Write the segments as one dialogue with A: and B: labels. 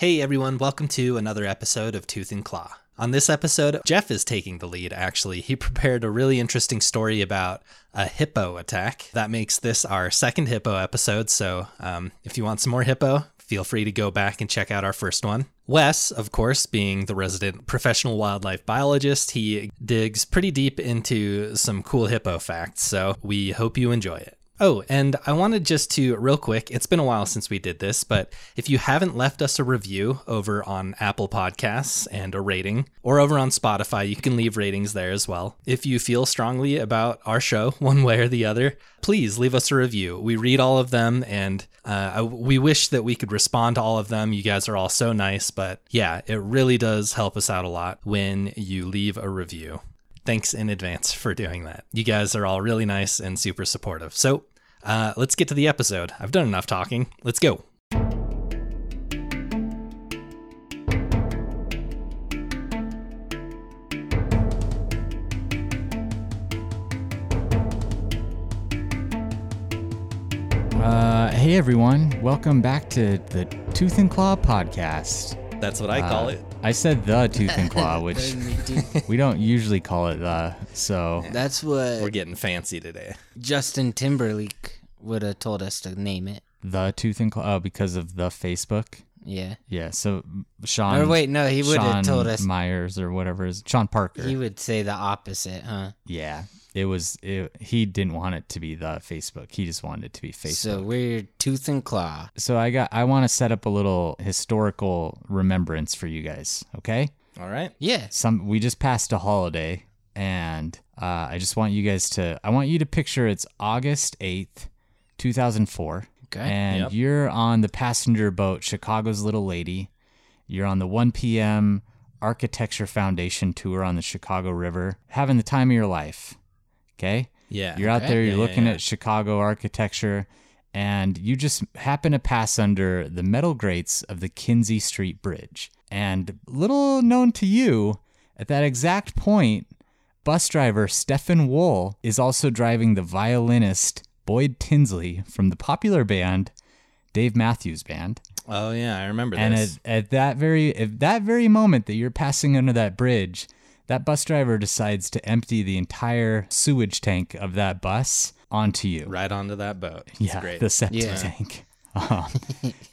A: Hey everyone, welcome to another episode of Tooth and Claw. On this episode, Jeff is taking the lead actually. He prepared a really interesting story about a hippo attack. That makes this our second hippo episode, so um, if you want some more hippo, feel free to go back and check out our first one. Wes, of course, being the resident professional wildlife biologist, he digs pretty deep into some cool hippo facts, so we hope you enjoy it. Oh, and I wanted just to, real quick, it's been a while since we did this, but if you haven't left us a review over on Apple Podcasts and a rating, or over on Spotify, you can leave ratings there as well. If you feel strongly about our show, one way or the other, please leave us a review. We read all of them, and uh, we wish that we could respond to all of them. You guys are all so nice, but yeah, it really does help us out a lot when you leave a review thanks in advance for doing that. You guys are all really nice and super supportive. So uh, let's get to the episode. I've done enough talking. Let's go.
B: Uh, hey everyone, welcome back to the Tooth and Claw podcast.
A: That's what I call
B: Uh,
A: it.
B: I said the Tooth and Claw, which we don't usually call it the. So
C: That's what
A: We're getting fancy today.
C: Justin Timberlake would have told us to name it.
B: the Tooth and Claw oh, because of the Facebook.
C: Yeah.
B: Yeah. So Sean.
C: Or wait, no, he would have told us.
B: Myers or whatever is Sean Parker.
C: He would say the opposite, huh?
B: yeah. It was. It, he didn't want it to be the Facebook. He just wanted it to be Facebook.
C: So we're tooth and claw.
B: so I got. I want to set up a little historical remembrance for you guys. Okay.
A: All right.
C: Yeah.
B: some we just passed a holiday and uh, i just want you guys to i want you to picture it's august 8th 2004
C: Okay.
B: and
A: Yep.
B: you're on the passenger boat chicago's little lady you're on the 1 p.m architecture foundation tour on the chicago river having the time of your life okay
A: Yeah.
B: you're out there, you're
A: Yeah, yeah,
B: looking
A: yeah.
B: at Chicago architecture, and you just happen to pass under the metal grates of the Kinzie Street Bridge. And little known to you, at that exact point, bus driver Stefan Wohl is also driving the violinist Boyd Tinsley from the popular band Dave Matthews Band.
A: Oh yeah, I remember
B: And
A: this.
B: at, at that very at that very moment that you're passing under that bridge, that bus driver decides to empty the entire sewage tank of that bus onto you.
A: right onto that boat. It's
B: yeah,
A: great.
B: the septic
C: Yeah.
B: tank. Um,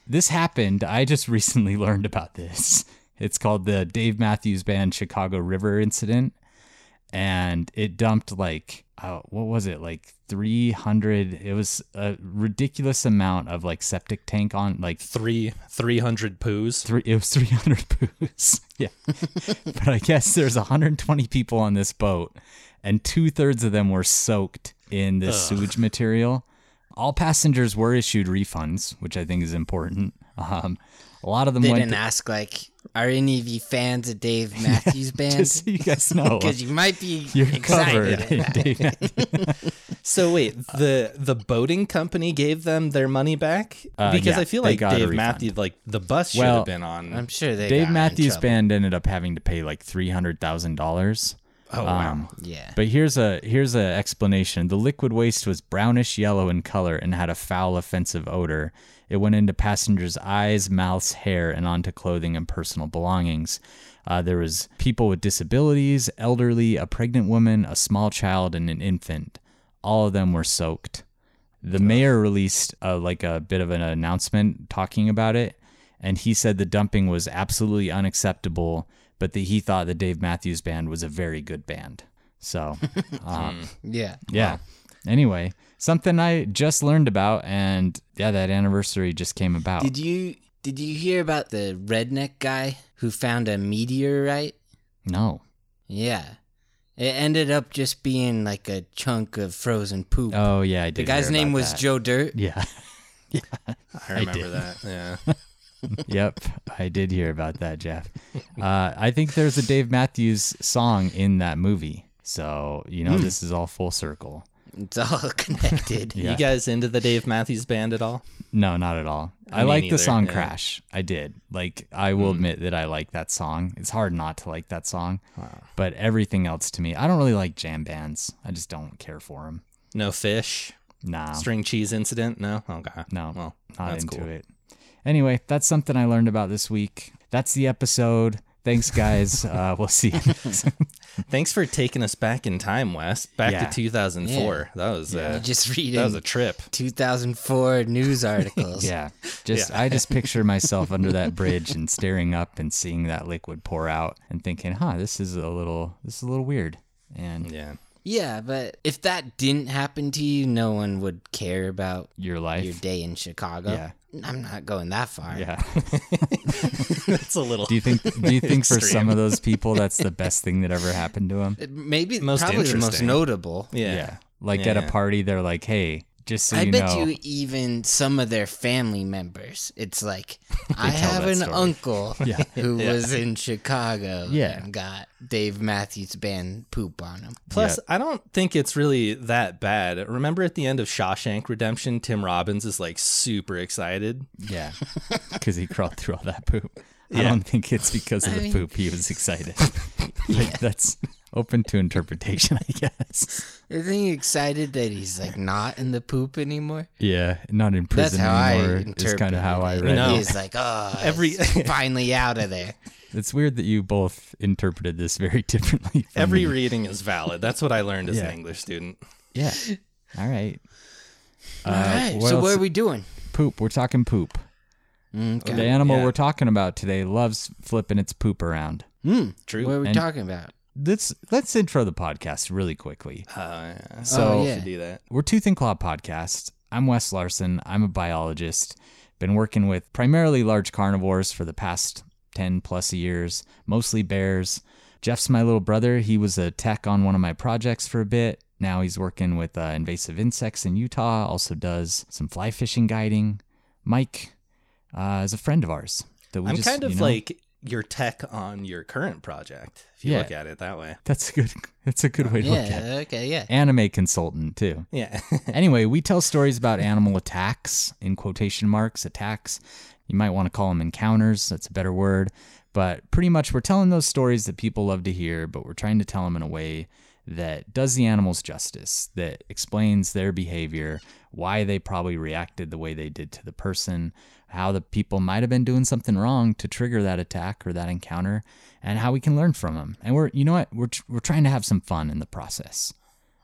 B: this happened. I just recently learned about this. It's called the Dave Matthews Band Chicago River Incident, and it dumped like uh, what was it like 300 it was a ridiculous amount of like septic tank on like
A: Three three hundred poos.
B: three it was 300 poos. Yeah. But i guess there's 120 people on this boat and two-thirds of them were soaked in this sewage material. All passengers were issued refunds which i think is important. Um, a lot of them
C: They
B: went
C: didn't ask, like, are any of you fans of Dave Matthews Band?
B: just so you guys know
C: Because you might be
B: you're
C: excited.
B: covered Dave
A: So wait, the the boating company gave them their money back
B: Uh,
A: because
B: yeah,
A: I feel like Dave. Matthews, like the bus should
B: Well,
A: have been on.
C: I'm sure they
B: dave
C: got
B: matthews
C: trouble.
B: band ended up having to pay like $300000
A: oh wow.
B: um,
C: Yeah.
B: But here's a here's an explanation. The liquid waste was brownish yellow in color and had a foul, offensive odor. It went into passengers' eyes, mouths, hair, and onto clothing and personal belongings. Uh, there was people with disabilities, elderly, a pregnant woman, a small child, and an infant. All of them were soaked. The mayor released uh, like a bit of an announcement talking about it, and he said the dumping was absolutely unacceptable, but that he thought the Dave Matthews Band was a very good band. So, um,
C: yeah.
B: yeah. Anyway, something I just learned about, and yeah, that anniversary just came about.
C: Did you did you hear about the redneck guy who found a meteorite?
B: no.
C: Yeah. It ended up just being like a chunk of frozen poop.
B: Oh yeah, I
C: the guy's
B: hear
C: name
B: about
C: was
B: that.
C: Joe Dirt.
B: Yeah.
A: I remember that. Yeah.
B: yep, I did hear about that, Jeff. Uh, I think there's a Dave Matthews song in that movie, so you know this is all full circle.
C: It's all connected.
B: Yeah.
A: You guys into the Dave Matthews Band at all?
B: No, not at all. I
A: Me
B: like the song. Crash. I did. Like I will admit that I like that song. It's hard not to like that song. But everything else to me, I don't really like jam bands. I just don't care for them.
A: No Phish.
B: Nah.
A: String cheese incident? No. Okay.
B: No.
A: Well,
B: not
A: that's
B: into
A: cool.
B: it. Anyway, that's something I learned about this week. That's the episode. Thanks, guys. Uh, we'll see. you next-
A: Thanks for taking us back in time, Wes. Back
B: Yeah.
A: to 2004. That was
C: You
A: uh,
C: just
A: that was a
C: reading
A: trip.
C: 2004 news articles.
B: yeah, just
A: Yeah.
B: I just picture myself under that bridge and staring up and seeing that liquid pour out and thinking, "Huh, this is a little this is a little weird." And
A: Yeah.
C: Yeah, but if that didn't happen to you, no one would care about
B: your life,
C: your day in Chicago.
B: Yeah.
C: I'm not going that far.
B: yeah.
A: That's a little.
B: Do you think? Do you think for some of those people that's the best thing that ever happened to them?
C: Maybe
A: Most
C: probably the most notable.
A: yeah. yeah.
B: Like
A: Yeah,
B: at a party, they're like, "Hey, just so
C: I
B: you
C: bet
B: know,
C: you even some of their family members. It's like I have an
B: story.
C: uncle
B: Yeah.
C: who
A: Yeah.
C: was in Chicago
B: Yeah.
C: and got Dave Matthews Band poop on him.
A: Plus, I don't think it's really that bad. Remember at the end of Shawshank Redemption, Tim Robbins is like super excited.
B: yeah, because he crawled through all that poop." I don't think it's because of
C: I
B: the
C: mean-
B: poop he was excited. like that's open to interpretation, I guess.
C: Isn't he excited that he's like not in the poop anymore?
B: Yeah, not in prison
C: That's
B: prison
C: how I
B: anymore.
C: interpret
B: Is kind of how I read
A: No.
B: it.
C: He's like, oh,
A: Every-
C: every finally out of there.
B: It's weird that you both interpreted this very differently.
A: Every
B: me.
A: reading is valid. That's what I learned as
B: Yeah.
A: an English student.
B: yeah. All right.
C: All right.
B: Uh, what
C: so
B: else-
C: what are we doing?
B: Poop. We're talking poop.
C: Okay.
B: The animal
A: yeah.
B: we're talking about today loves flipping its poop around.
C: Hmm.
A: True.
C: What are we
B: And-
C: talking about?
B: Let's let's intro the podcast really quickly.
A: Uh, yeah.
B: So
C: Oh,
A: We
C: yeah.
A: should do that.
B: we're Tooth and Claw podcast. I'm Wes Larson. I'm a biologist. Been working with primarily large carnivores for the past 10 plus years, mostly bears. Jeff's my little brother. He was a tech on one of my projects for a bit. Now he's working with uh, invasive insects in Utah, also does some fly fishing guiding. Mike uh, is a friend of ours. That we
A: I'm
B: just,
A: kind of
B: you know-
A: like your tech on your current project, if you
B: Yeah.
A: look at it that way.
B: That's a good. That's a good way to look at it.
C: Yeah. Okay. Yeah.
B: Anime consultant too.
A: Yeah.
B: anyway, we tell stories about animal attacks, in quotation marks, attacks. You might want to call them encounters, that's a better word. But pretty much, we're telling those stories that people love to hear, but we're trying to tell them in a way that does the animals justice, that explains their behavior, why they probably reacted the way they did to the person, how the people might have been doing something wrong to trigger that attack or that encounter, and how we can learn from them. And we're, you know what, we're, we're trying to have some fun in the process.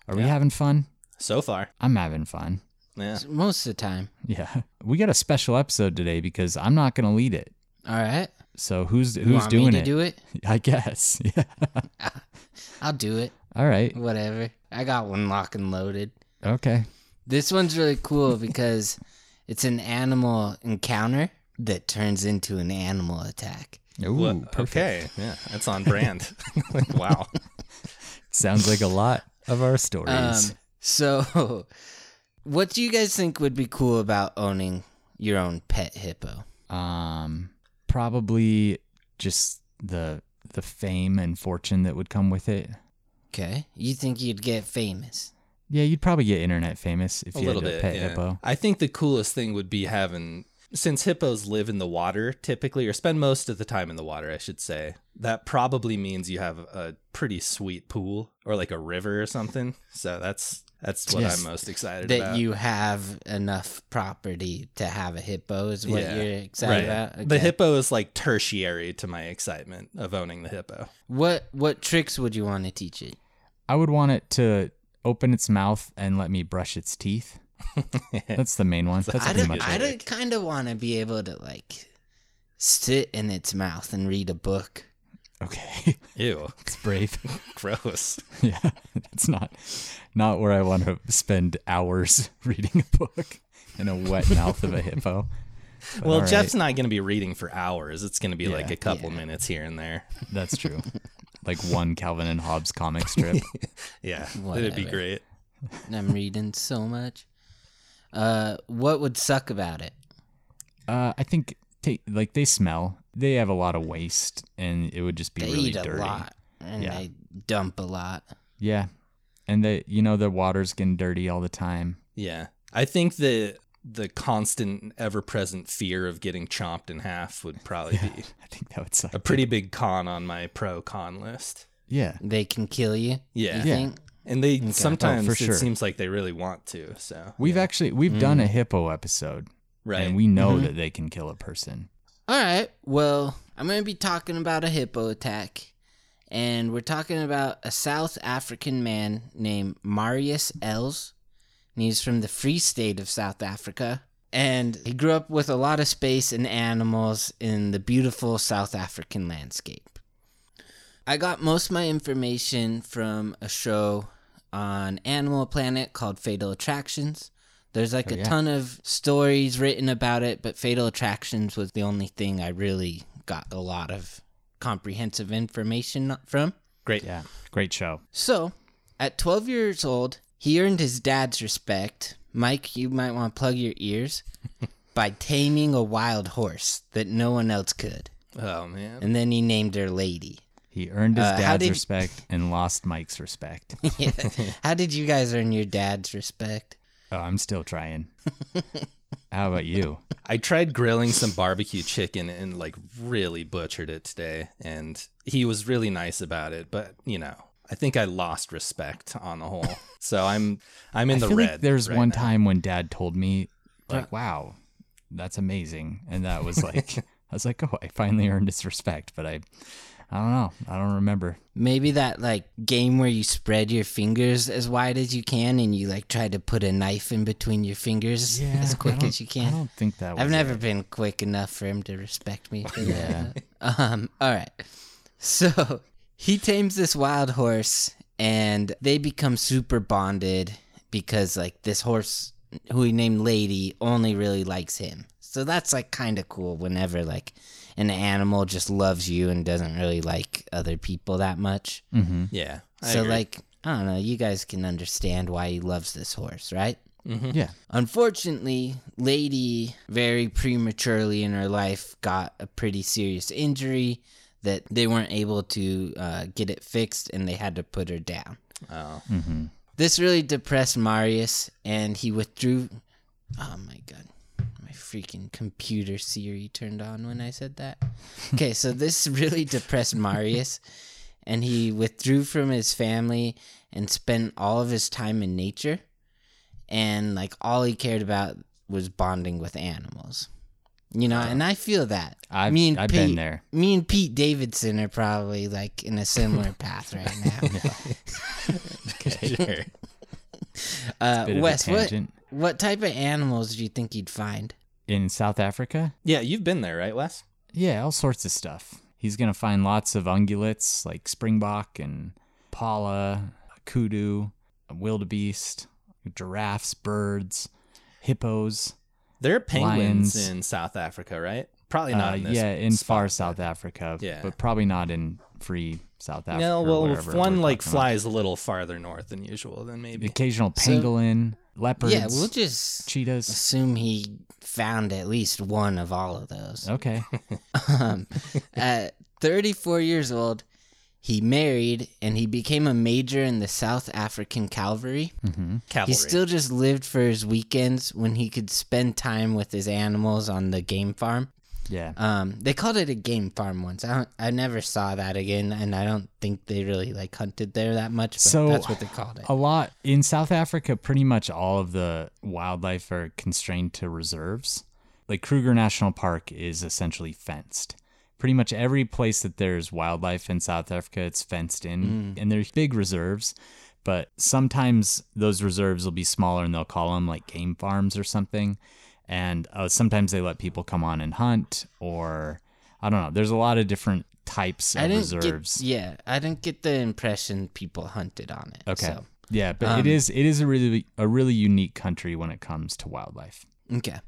B: Are we having fun?
A: so far.
B: I'm having fun.
A: Yeah.
C: Most of the time.
B: Yeah. We got a special episode today because I'm not going to lead it.
C: All right.
B: So who's
C: You
B: who's
C: want
B: doing
C: me to
B: it?
C: do it?
B: I guess. Yeah.
C: I'll do it.
B: All right.
C: Whatever. I got one lock and loaded.
B: Okay.
C: This one's really cool because it's an animal encounter that turns into an animal attack.
B: Ooh,
A: What-
B: perfect.
A: okay. Yeah. That's on brand. like, wow.
B: Sounds like a lot of our stories.
C: Um, so, what do you guys think would be cool about owning your own pet hippo?
B: Um, probably just the the fame and fortune that would come with it.
C: Okay, you think you'd get famous?
B: Yeah, you'd probably get internet famous if
A: a
B: you
A: little
B: had a
A: bit.
B: pet
A: yeah.
B: hippo.
A: I think the coolest thing would be having, since hippos live in the water typically, or spend most of the time in the water, I should say. That probably means you have a pretty sweet pool or like a river or something. So that's that's what
C: Yes.
A: I'm most excited
C: That
A: about.
C: That you have enough property to have a hippo is what
A: Yeah.
C: you're excited about.
A: The hippo is like tertiary to my excitement of owning the hippo.
C: What what tricks would you want to teach it?
B: I would want it to open its mouth and let me brush its teeth. That's the main one. That's
C: I
B: pretty
C: don't.
B: much
C: I
B: it.
C: don't kind of want to be able to like sit in its mouth and read a book.
B: Okay.
A: Ew,
B: it's brave.
A: gross.
B: Yeah, it's not not where I want to spend hours reading a book in a wet mouth of a hippo. But
A: Well, Jeff's
B: right,
A: not going to be reading for hours. It's going to be like a couple
C: Yeah.
A: minutes here and there.
B: that's true. Like one Calvin and Hobbes comic strip.
A: Yeah, it'd be great.
C: I'm reading so much. Uh, what would suck about it?
B: Uh, I think ta like they smell. They have a lot of waste, and it would just be
C: They
B: really
C: eat a
B: dirty.
C: lot and
B: Yeah.
C: they dump a lot.
B: Yeah, and they, you know, the water's getting dirty all the time.
A: Yeah. I think the the constant ever present fear of getting chomped in half would probably be
B: I think that would suck.
A: a pretty big con on my pro con list.
B: Yeah,
C: They can kill you.
A: Yeah.
C: You
B: Yeah.
C: think?
A: And they sometimes
B: Oh, for
A: it
B: sure.
A: seems like they really want to. So
B: we've actually we've done a hippo episode.
A: Right.
B: And we know mm-hmm. that they can kill a person.
C: All right. Well, I'm going to be talking about a hippo attack. And we're talking about a South African man named Marius Els. And he's from the Free State of South Africa. And he grew up with a lot of space and animals in the beautiful South African landscape. I got most of my information from a show on Animal Planet called Fatal Attractions. There's like
B: Oh,
C: a
B: yeah.
C: ton of stories written about it, but Fatal Attractions was the only thing I really got a lot of comprehensive information from.
A: Great.
B: Yeah. Great show.
C: So, at 12 years old, he earned his dad's respect. Mike, you might want to plug your ears by taming a wild horse that no one else could.
A: Oh man.
C: And then he named her Lady.
B: He earned his
C: Uh, how
B: dad's
C: did-
B: respect and lost Mike's respect.
C: Yeah. How did you guys earn your dad's respect?
B: Oh, I'm still trying. How about you?
A: I tried grilling some barbecue chicken and like really butchered it today, and he was really nice about it. But you know, I think I lost respect on the whole. So I'm I'm in
B: I
A: the
B: feel
A: red.
B: like there's
A: right
B: one
A: now.
B: time when dad told me, like, wow, that's amazing. And that was like, I was like, oh, I finally earned his respect. But I, I don't know. I don't remember.
C: Maybe that like game where you spread your fingers as wide as you can and you like try to put a knife in between your fingers as quick as you can.
B: I don't think that was
C: I've never
B: it.
C: been quick enough for him to respect me for that. Um, all right. So he tames this wild horse and they become super bonded because like this horse who he named Lady only really likes him. So that's like kind of cool whenever like an animal just loves you and doesn't really like other people that much.
B: Mm-hmm.
A: Yeah. I
C: so
A: agree.
C: like I don't know, you guys can understand why he loves this horse, right?
B: Yeah.
C: Unfortunately, Lady very prematurely in her life got a pretty serious injury that they weren't able to uh, get it fixed and they had to put her down.
A: Oh.
B: Mm-hmm.
C: This really depressed Marius and he withdrew. Oh my god. My freaking computer Siri turned on when I said that. Okay, so this really depressed Marius and he withdrew from his family and spent all of his time in nature. And like all he cared about was bonding with animals. You know, and I feel that.
B: I've,
C: Me and
B: I've
C: Pete-
B: been there.
C: Me and Pete Davidson are probably like in a similar path right now.
A: sure.
C: Uh,
B: Bit of a
C: Wes, what, what type of animals do you think you'd find?
B: In South Africa?
A: Yeah, you've been there, right, Wes?
B: Yeah, all sorts of stuff. He's gonna find lots of ungulates like springbok and pala, kudu, wildebeest, giraffes, birds, hippos.
A: There are penguins
B: Lions.
A: in South Africa, right? Probably not
B: Uh,
A: in this.
B: yeah, in
A: spot,
B: far South Africa.
A: Yeah.
B: but probably not in free South Africa.
A: No, well, if one like
B: talking about.
A: flies a little farther north than usual, then
B: The
A: maybe.
B: occasional
C: So-
B: pangolin, leopards,
C: Yeah, we'll just
B: cheetahs.
C: assume he found at least one of all of those.
B: Okay.
C: um, at 34 years old, he married and he became a major in the South African cavalry.
B: hmm
A: Cavalry.
C: He still just lived for his weekends when he could spend time with his animals on the game farm.
B: Yeah.
C: Um, they called it a game farm once. I don't, I never saw that again, and I don't think they really like hunted there that much. But
B: So,
C: that's what they called it.
B: a lot in South Africa. Pretty much all of the wildlife are constrained to reserves. Like Kruger National Park is essentially fenced. Pretty much every place that there's wildlife in South Africa, it's fenced in, and there's big reserves. But sometimes those reserves will be smaller, and they'll call them like game farms or something. And uh, sometimes they let people come on and hunt, or I don't know. There's a lot of different types of reserves.
C: get, yeah, I didn't get the impression people hunted on it.
B: Okay.
C: so,
B: Yeah, but
C: Um,
B: it is it is a really a really unique country when it comes to wildlife.
C: Okay.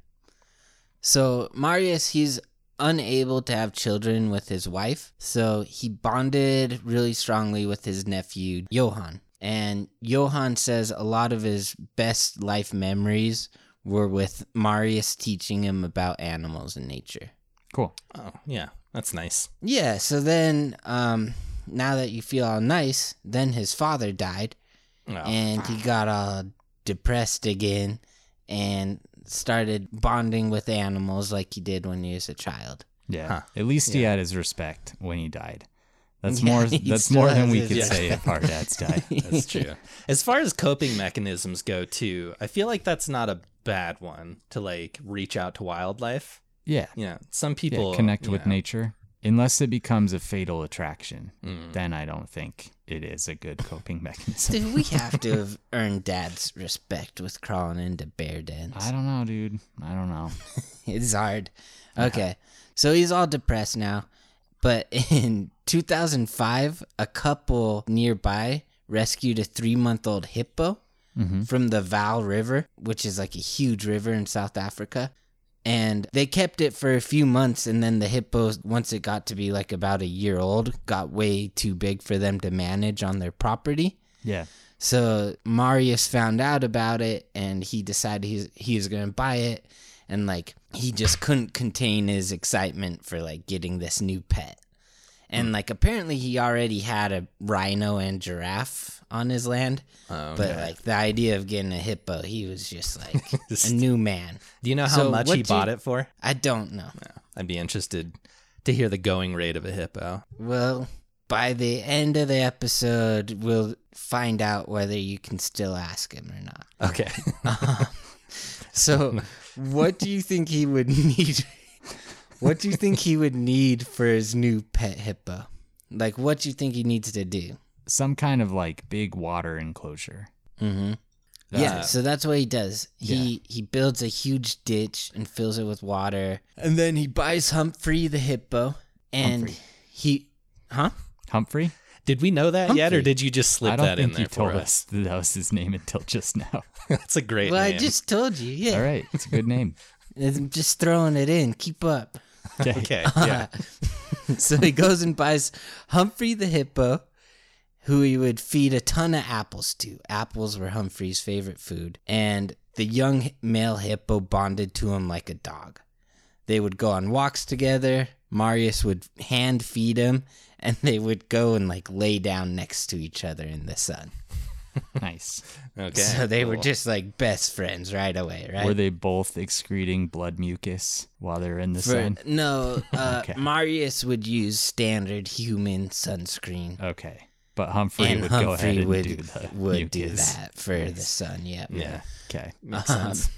C: So Marius, he's unable to have children with his wife, so he bonded really strongly with his nephew Johann. And Johann says a lot of his best life memories were with Marius teaching him about animals and nature.
B: Cool.
A: Oh, yeah, that's nice.
C: Yeah, so then um now that you feel all nice, then his father died
A: Oh.
C: and he got all depressed again and started bonding with animals like he did when he was a child.
B: Yeah.
A: Huh.
B: At least he
A: Yeah.
B: had his respect when he died. That's
C: Yeah,
B: more. That's more than we
C: his-
B: could
A: Yeah.
B: say if our dads die.
A: That's true. As far as coping mechanisms go, too, I feel like that's not a bad one to like reach out to wildlife.
B: Yeah.
A: You know, some
B: Yeah,
A: people
B: connect with
A: know,
B: nature. Unless it becomes a fatal attraction,
A: Mm.
B: then I don't think it is a good coping mechanism.
C: Dude, we have to have earned Dad's respect with crawling into bear dens.
B: I don't know, dude. I don't know.
C: It's hard. Okay, so he's all depressed now. But in 2005, a couple nearby rescued a three month old hippo mm-hmm. from the Vaal River, which is like a huge river in South Africa. And they kept it for a few months, and then the hippo, once it got to be like about a year old, got way too big for them to manage on their property.
B: Yeah.
C: So Marius found out about it and he decided he's he was gonna buy it and like he just couldn't contain his excitement for like getting this new pet. And like apparently he already had a rhino and giraffe on his land.
A: Oh,
C: But like the idea of getting a hippo, he was just like a new man.
A: Do you know how
C: So
A: much he
C: do you-
A: bought it for?
C: I don't know.
A: I'd be interested to hear the going rate of a hippo.
C: Well, by the end of the episode, we'll find out whether you can still ask him or not.
A: Okay.
C: Um, so, what do you think he would need? What do you think he would need for his new pet hippo? Like, what do you think he needs to do?
B: Some kind of like big water enclosure.
C: Mm-hmm. yeah, so that's what he does. He he builds a huge ditch and fills it with water, and then he buys Humphrey the hippo, and
B: Humphrey.
C: he, huh?
B: Humphrey?
A: Did we know that yet, or did you just slip
B: I don't
A: that in there
B: you told
A: for
B: us that, that was his name until just now.
A: That's a great
C: Well,
A: name.
C: I just told you. Yeah,
B: All right, it's a good name.
C: I'm just throwing it in. Keep up.
B: Okay.
A: Okay. Yeah.
C: so he goes and buys Humphrey the hippo, who he would feed a ton of apples to. Apples were Humphrey's favorite food, and the young male hippo bonded to him like a dog. They would go on walks together. Marius would hand feed him, and they would go and like lay down next to each other in the sun.
B: Nice.
A: Okay.
C: so they were just like best friends right away, right?
B: Were they both excreting blood mucus while they're in the
C: For-
B: sun?
C: no, uh,
B: Okay.
C: Marius would use standard human sunscreen.
B: Okay. But Humphrey
C: and
B: would go ahead and
C: would,
B: do the
C: would do that for the sun. Yep.
A: Yeah.
B: Okay.
A: Makes
C: Um,
A: sense.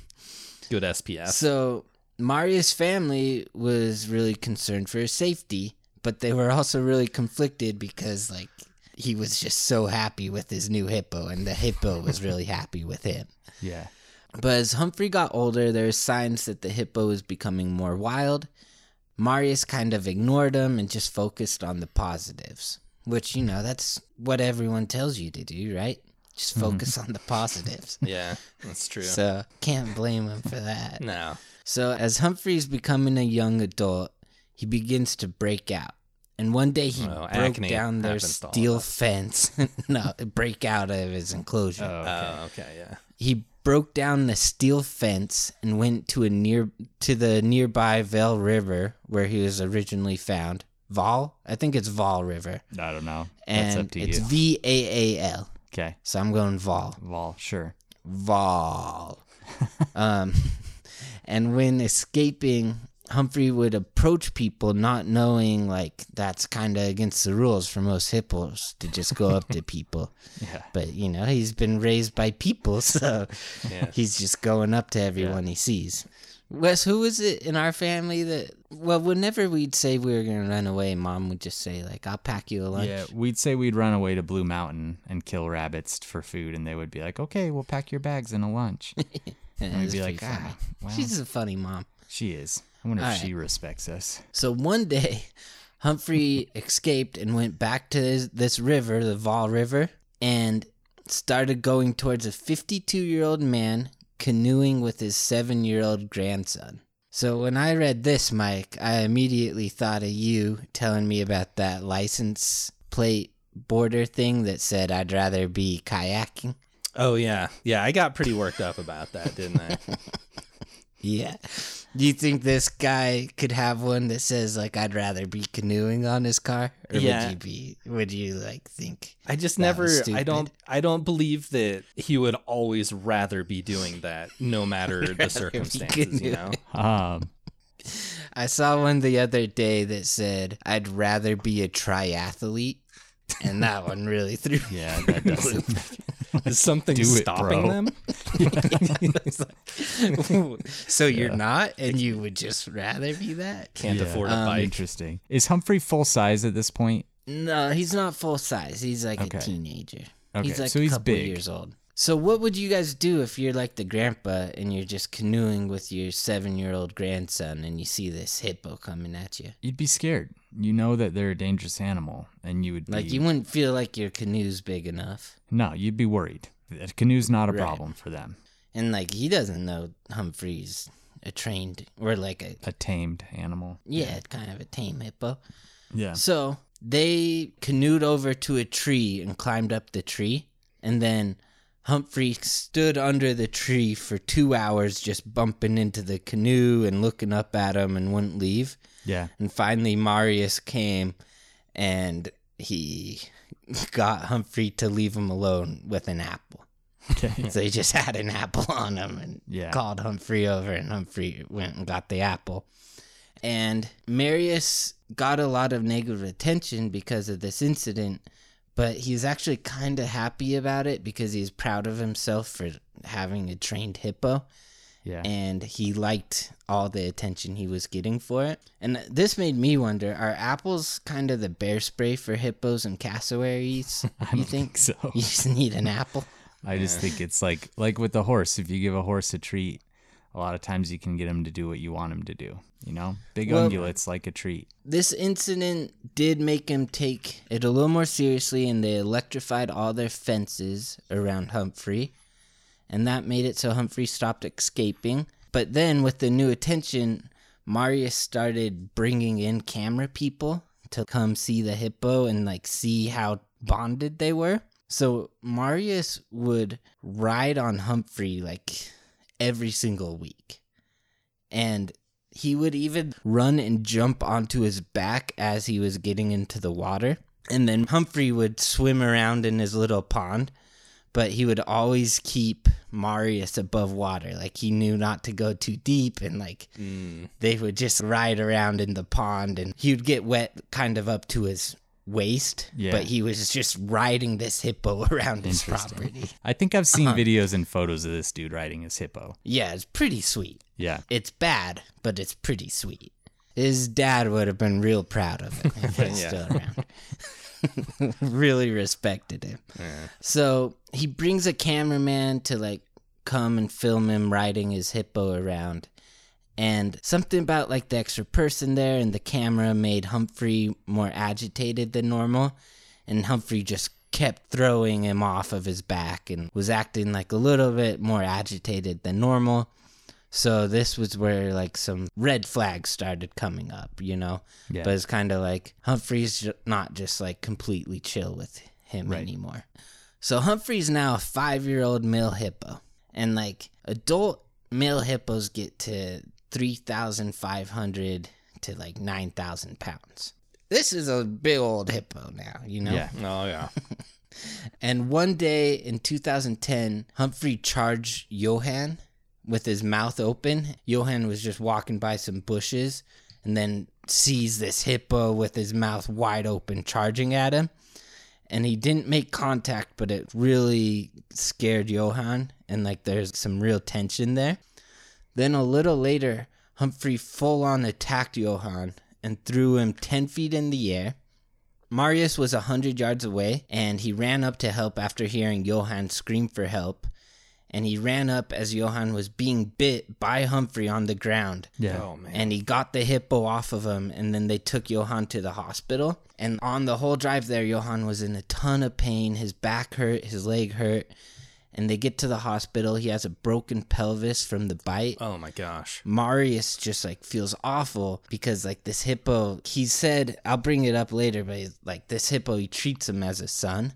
A: Good SPF.
C: So Marius' family was really concerned for his safety, but they were also really conflicted because like he was just so happy with his new hippo, and the hippo was really happy with him.
B: Yeah.
C: But as Humphrey got older, there were signs that the hippo was becoming more wild. Marius kind of ignored him and just focused on the positives, which, you know, that's what everyone tells you to do, right? Just mm-hmm. focus on the positives.
A: yeah, that's true.
C: So, can't blame him for that.
A: no.
C: So, as Humphrey's becoming a young adult, he begins to break out. And one day he
A: Oh,
C: broke down their
A: happens to all of
C: steel fence. no, break out of his enclosure
B: Oh, okay.
A: Oh, okay. Yeah.
C: he broke down the steel fence and went to a near to the nearby Vaal River where he was originally found. Val, I think it's Vaal River,
B: I don't know. That's
C: and
B: up to
C: it's. V A A L.
B: okay.
C: So I'm going Val.
B: Val, sure.
C: Val. um, and when escaping, Humphrey would approach people not knowing like that's kind of against the rules for most hippos to just go up to people.
B: Yeah.
C: But you know, he's been raised by people, so
A: Yeah.
C: he's just going up to everyone he sees. Wes, who was it in our family that? Well, whenever we'd say we were gonna run away, Mom would just say like, "I'll pack you a lunch."
B: Yeah, we'd say we'd run away to Blue Mountain and kill rabbits for food, and they would be like, "Okay, we'll pack your bags and a lunch."
C: And
B: And we'd be like. "Ah, well,
C: She's a funny mom.
B: she is. I wonder if
C: All
B: she respects us."
C: So one day, Humphrey escaped and went back to this, this river, the Vaal River, and started going towards a 52 year old man canoeing with his seven year old grandson. So when I read this, Mike, I immediately thought of you telling me about that license plate border thing that said I'd rather be kayaking.
A: Oh yeah. Yeah. I got pretty worked up about that, didn't I?
C: Yeah. Do you think this guy could have one that says like I'd rather be canoeing on his car? Or
A: Yeah.
C: would you be would you like think
A: I just
C: That
A: never.
C: was
A: I don't. I don't believe that he would always rather be doing that, no matter the circumstances. You know.
B: Um,
C: I saw one the other day that said, I'd rather be a triathlete. And that one really threw me.
B: Yeah, that doesn't.
A: Is something
B: Do it,
A: stopping
B: bro.
A: them?
C: so you're not, and you would just rather be that?
A: Can't
B: Yeah.
A: afford a
C: Um,
A: bike.
B: Interesting. Is Humphrey full size at this point?
C: No, he's not full size. He's like
B: Okay.
C: a teenager.
B: Okay,
C: He's like
B: so
C: a
B: he's
C: couple
B: big.
C: years old. So what would you guys do if you're like the grandpa and you're just canoeing with your seven year old grandson and you see this hippo coming at you?
B: You'd be scared. You know that they're a dangerous animal, and you would
C: Like
B: be.
C: you wouldn't feel like your canoe's big enough.
B: no, you'd be worried. A canoe's not a
C: Right.
B: problem for them.
C: And like he doesn't know Humphrey's a trained or like a
B: A tamed animal.
C: yeah, kind of a tame hippo.
B: Yeah.
C: So they canoed over to a tree and climbed up the tree. And then Humphrey stood under the tree for two hours, just bumping into the canoe and looking up at him and wouldn't leave.
B: Yeah.
C: And finally, Marius came and he got Humphrey to leave him alone with an apple.
B: Okay.
C: So he just had an apple on him and
B: Yeah.
C: called Humphrey over, and Humphrey went and got the apple. And Marius got a lot of negative attention because of this incident, but he's actually kind of happy about it because he's proud of himself for having a trained hippo
B: Yeah.
C: and he liked all the attention he was getting for it. And this made me wonder are apples kind of the bear spray for hippos and cassowaries?
B: I
C: you
B: don't
C: think?
B: think so.
C: You just need an apple?
B: I just think it's like like with the horse. If you give a horse a treat, a lot of times you can get him to do what you want him to do. You know, big
C: Well-
B: ungulates like a treat.
C: This incident did make him take it a little more seriously, and they electrified all their fences around Humphrey. And that made it so Humphrey stopped escaping. But then, with the new attention, Marius started bringing in camera people to come see the hippo and like see how bonded they were. So Marius would ride on Humphrey like every single week. And he would even run and jump onto his back as he was getting into the water. And then Humphrey would swim around in his little pond, but he would always keep Marius above water. Like he knew not to go too deep and like mm. they would just ride around in the pond and he would get wet kind of up to his waist,
B: Yeah.
C: but he was just riding this hippo around his property.
B: I think I've
C: Uh-huh.
B: seen videos and photos of this dude riding his hippo.
C: Yeah, it's pretty sweet.
B: Yeah.
C: It's bad, but it's pretty sweet. His dad would have been real proud of it if he was still around. really respected him. So he brings a cameraman to like come and film him riding his hippo around. And something about like the extra person there and the camera made Humphrey more agitated than normal. And Humphrey just kept throwing him off of his back and was acting like a little bit more agitated than normal. So this was where like some red flags started coming up, you know.
B: Yeah.
C: But it's kind of like Humphrey's not just like completely chill with him
B: Right.
C: anymore. So Humphrey's now a five-year-old male hippo, and like adult male hippos get to three thousand five hundred to like nine thousand pounds. This is a big old hippo now, you know.
B: Yeah.
A: Oh yeah.
C: And one day in 2010, Humphrey charged Johan with his mouth open. Johan was just walking by some bushes and then sees this hippo with his mouth wide open charging at him. And he didn't make contact, but it really scared Johan. And like there's some real tension there. Then a little later, Humphrey full on attacked Johann and threw him 10 feet in the air. Marius was a hundred yards away, and he ran up to help after hearing Johann scream for help. And he ran up as Johann was being bit by Humphrey on the ground.
B: Yeah.
A: Oh man.
C: And he got the hippo off of him, and then they took Johann to the hospital. And on the whole drive there, Johann was in a ton of pain. His back hurt, his leg hurt. And they get to the hospital. He has a broken pelvis from the bite.
A: oh my gosh.
C: Marius just like feels awful because like this hippo, he said, I'll bring it up later, but like this hippo, he treats him as a son.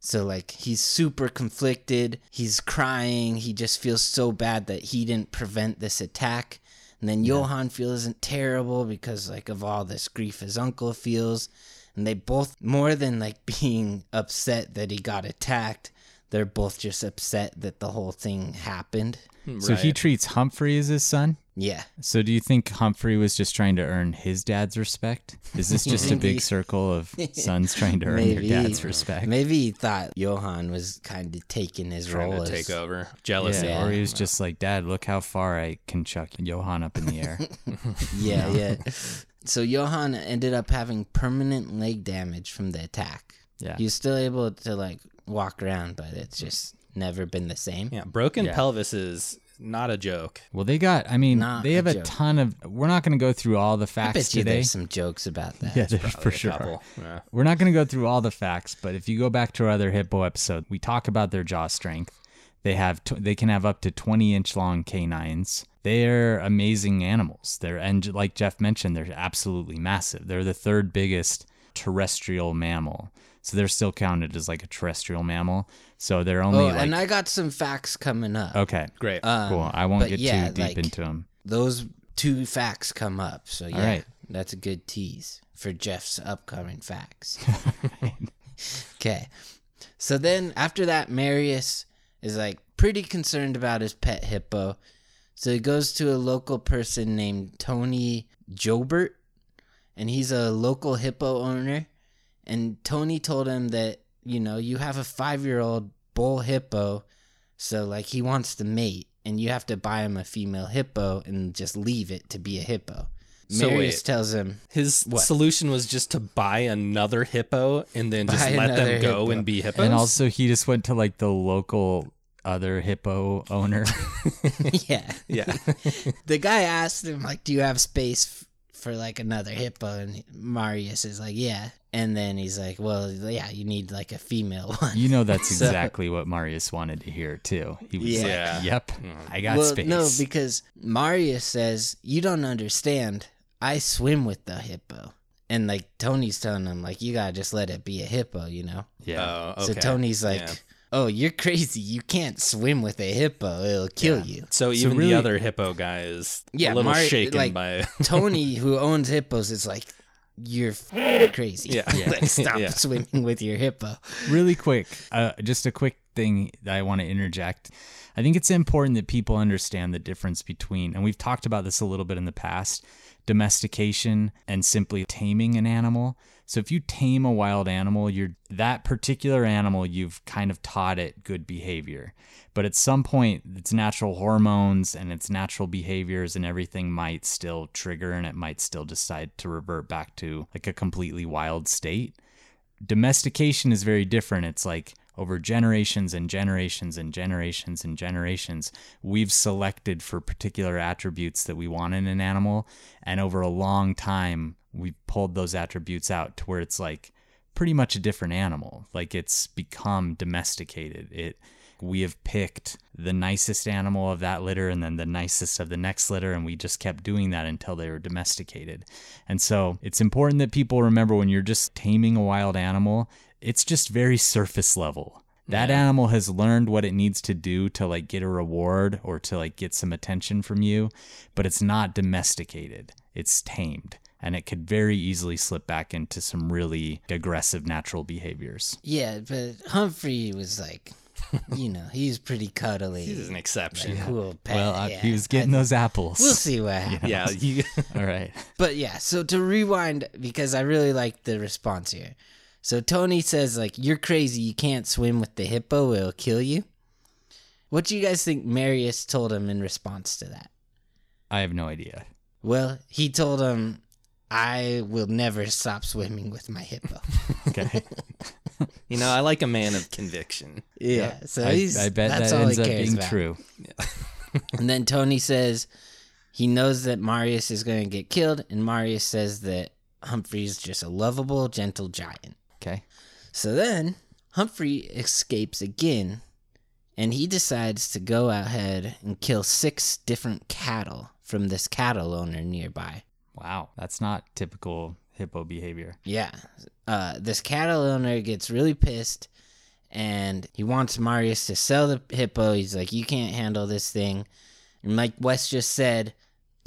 C: So like he's super conflicted. He's crying. He just feels so bad that he didn't prevent this attack. And then Johann feels terrible because like of all this grief his uncle feels. And they both more than like being upset that he got attacked, they're both just upset that the whole thing happened.
B: Hmm, so he treats Humphrey as his son.
C: Yeah.
B: So do you think Humphrey was just trying to earn his dad's respect? Is this just a big circle of sons trying to earn their dad's respect?
C: Maybe he thought Johann was kind of taking his
A: trying
C: role
A: to
C: as
A: take over. Jealousy.
B: Yeah, or he was just like, Dad, look how far I can chuck Johann up in the air.
C: Yeah, yeah. So Johann ended up having permanent leg damage from the attack.
B: Yeah.
C: He was still able to like walk around, but it's just never been the same.
A: Yeah, broken
B: Yeah.
A: pelvis is not a joke.
B: Well, they got. I mean,
C: Not
B: they have a
C: joke.
B: ton of. We're not going to go through all the
C: I
B: facts
C: bet you
B: today.
C: there's some jokes about that.
B: yeah, there's for sure.
A: Yeah.
B: We're not going to go through all the facts, but if you go back to our other hippo episode, we talk about their jaw strength. They have t- they can have up to 20 inch long canines. They're amazing animals. They're and like Jeff mentioned, they're absolutely massive. They're the third biggest terrestrial mammal. So they're still counted as like a terrestrial mammal. So they're only
C: Oh,
B: like
C: and I got some facts coming up.
B: okay,
A: Great.
C: Um,
B: cool. I won't get
C: yeah,
B: too deep
C: like,
B: into them.
C: Those two facts come up. So yeah,
B: right.
C: that's a good tease for Jeff's upcoming facts. okay. So then after that, Marius is like pretty concerned about his pet hippo. So he goes to a local person named Tony Jobert, and he's a local hippo owner. And Tony told him that, you know, you have a five year old bull hippo, so like he wants to mate, and you have to buy him a female hippo and just leave it to be a hippo.
A: So
C: Marius
A: wait.
C: tells him,
A: His
C: What?
A: solution was just to buy another hippo and then just let them go
C: hippo.
A: and be hippos.
B: And also, he just went to like the local other hippo owner.
C: yeah.
A: yeah,
C: the guy asked him like, "Do you have space f- for like another hippo?" And Marius is like, "Yeah." And then he's like, "Well, yeah, you need like a female one."
B: You know that's
C: So-
B: exactly what Marius wanted to hear too. He was
A: Yeah.
B: like, "Yep, I got
C: well,
B: space."
C: no, because Marius says you don't understand. I swim with the hippo, and like Tony's telling him like, you gotta just let it be a hippo, you know.
B: yeah,
A: Oh,
C: So. Tony's like,
A: Yeah.
C: "Oh, you're crazy. You can't swim with a hippo. It'll kill you."
A: So even
B: really-
A: the other hippo guy is
C: Yeah,
A: a little
C: Mari-
A: shaken
C: like-
A: by.
C: Tony, who owns hippos, is like, "You're f- crazy.
A: Yeah.
C: like, stop
A: Yeah.
C: swimming with your hippo."
B: really quick, uh, just a quick thing that I want to interject. I think it's important that people understand the difference between, and we've talked about this a little bit in the past, domestication and simply taming an animal. So if you tame a wild animal, you're that particular animal, you've kind of taught it good behavior. But at some point, its natural hormones and its natural behaviors and everything might still trigger and it might still decide to revert back to like a completely wild state domestication is very different. It's like over generations and generations and generations and generations, we've selected for particular attributes that we want in an animal. And over a long time, we've pulled those attributes out to where it's like pretty much a different animal. Like it's become domesticated. It we have picked the nicest animal of that litter and then the nicest of the next litter and we just kept doing that until they were domesticated. And so it's important that people remember when you're just taming a wild animal, it's just very surface level. That animal has learned what it needs to do to like get a reward or to like get some attention from you, but it's not domesticated. It's tamed and it could very easily slip back into some really aggressive natural behaviors.
C: Yeah, but Humphrey was like, you know, he's pretty cuddly.
A: He's an exception.
C: cool pet.
B: Well, uh,
C: yeah.
B: he was getting those apples.
C: We'll see what happens.
A: Yeah, you,
B: All right.
C: But yeah, so to rewind because I really like the response here. So Tony says like you're crazy, you can't swim with the hippo, it'll kill you. What do you guys think Marius told him in response to that?
B: I have no idea.
C: Well, he told him I will never stop swimming with my hippo.
B: Okay.
A: you know, I like a man of conviction.
C: yeah, so
B: I,
C: he's
B: I bet
C: that's
B: that
C: all
B: ends
C: he
B: up being
C: about.
B: true.
C: And then Tony says he knows that Marius is going to get killed, and Marius says that Humphrey's just a lovable, gentle giant.
B: Okay.
C: So then Humphrey escapes again, and he decides to go ahead and kill six different cattle from this cattle owner nearby.
B: Wow. That's not typical hippo behavior.
C: Yeah, uh, this cattle owner gets really pissed, and he wants Marius to sell the hippo. He's like, "You can't handle this thing." And Mike West just said,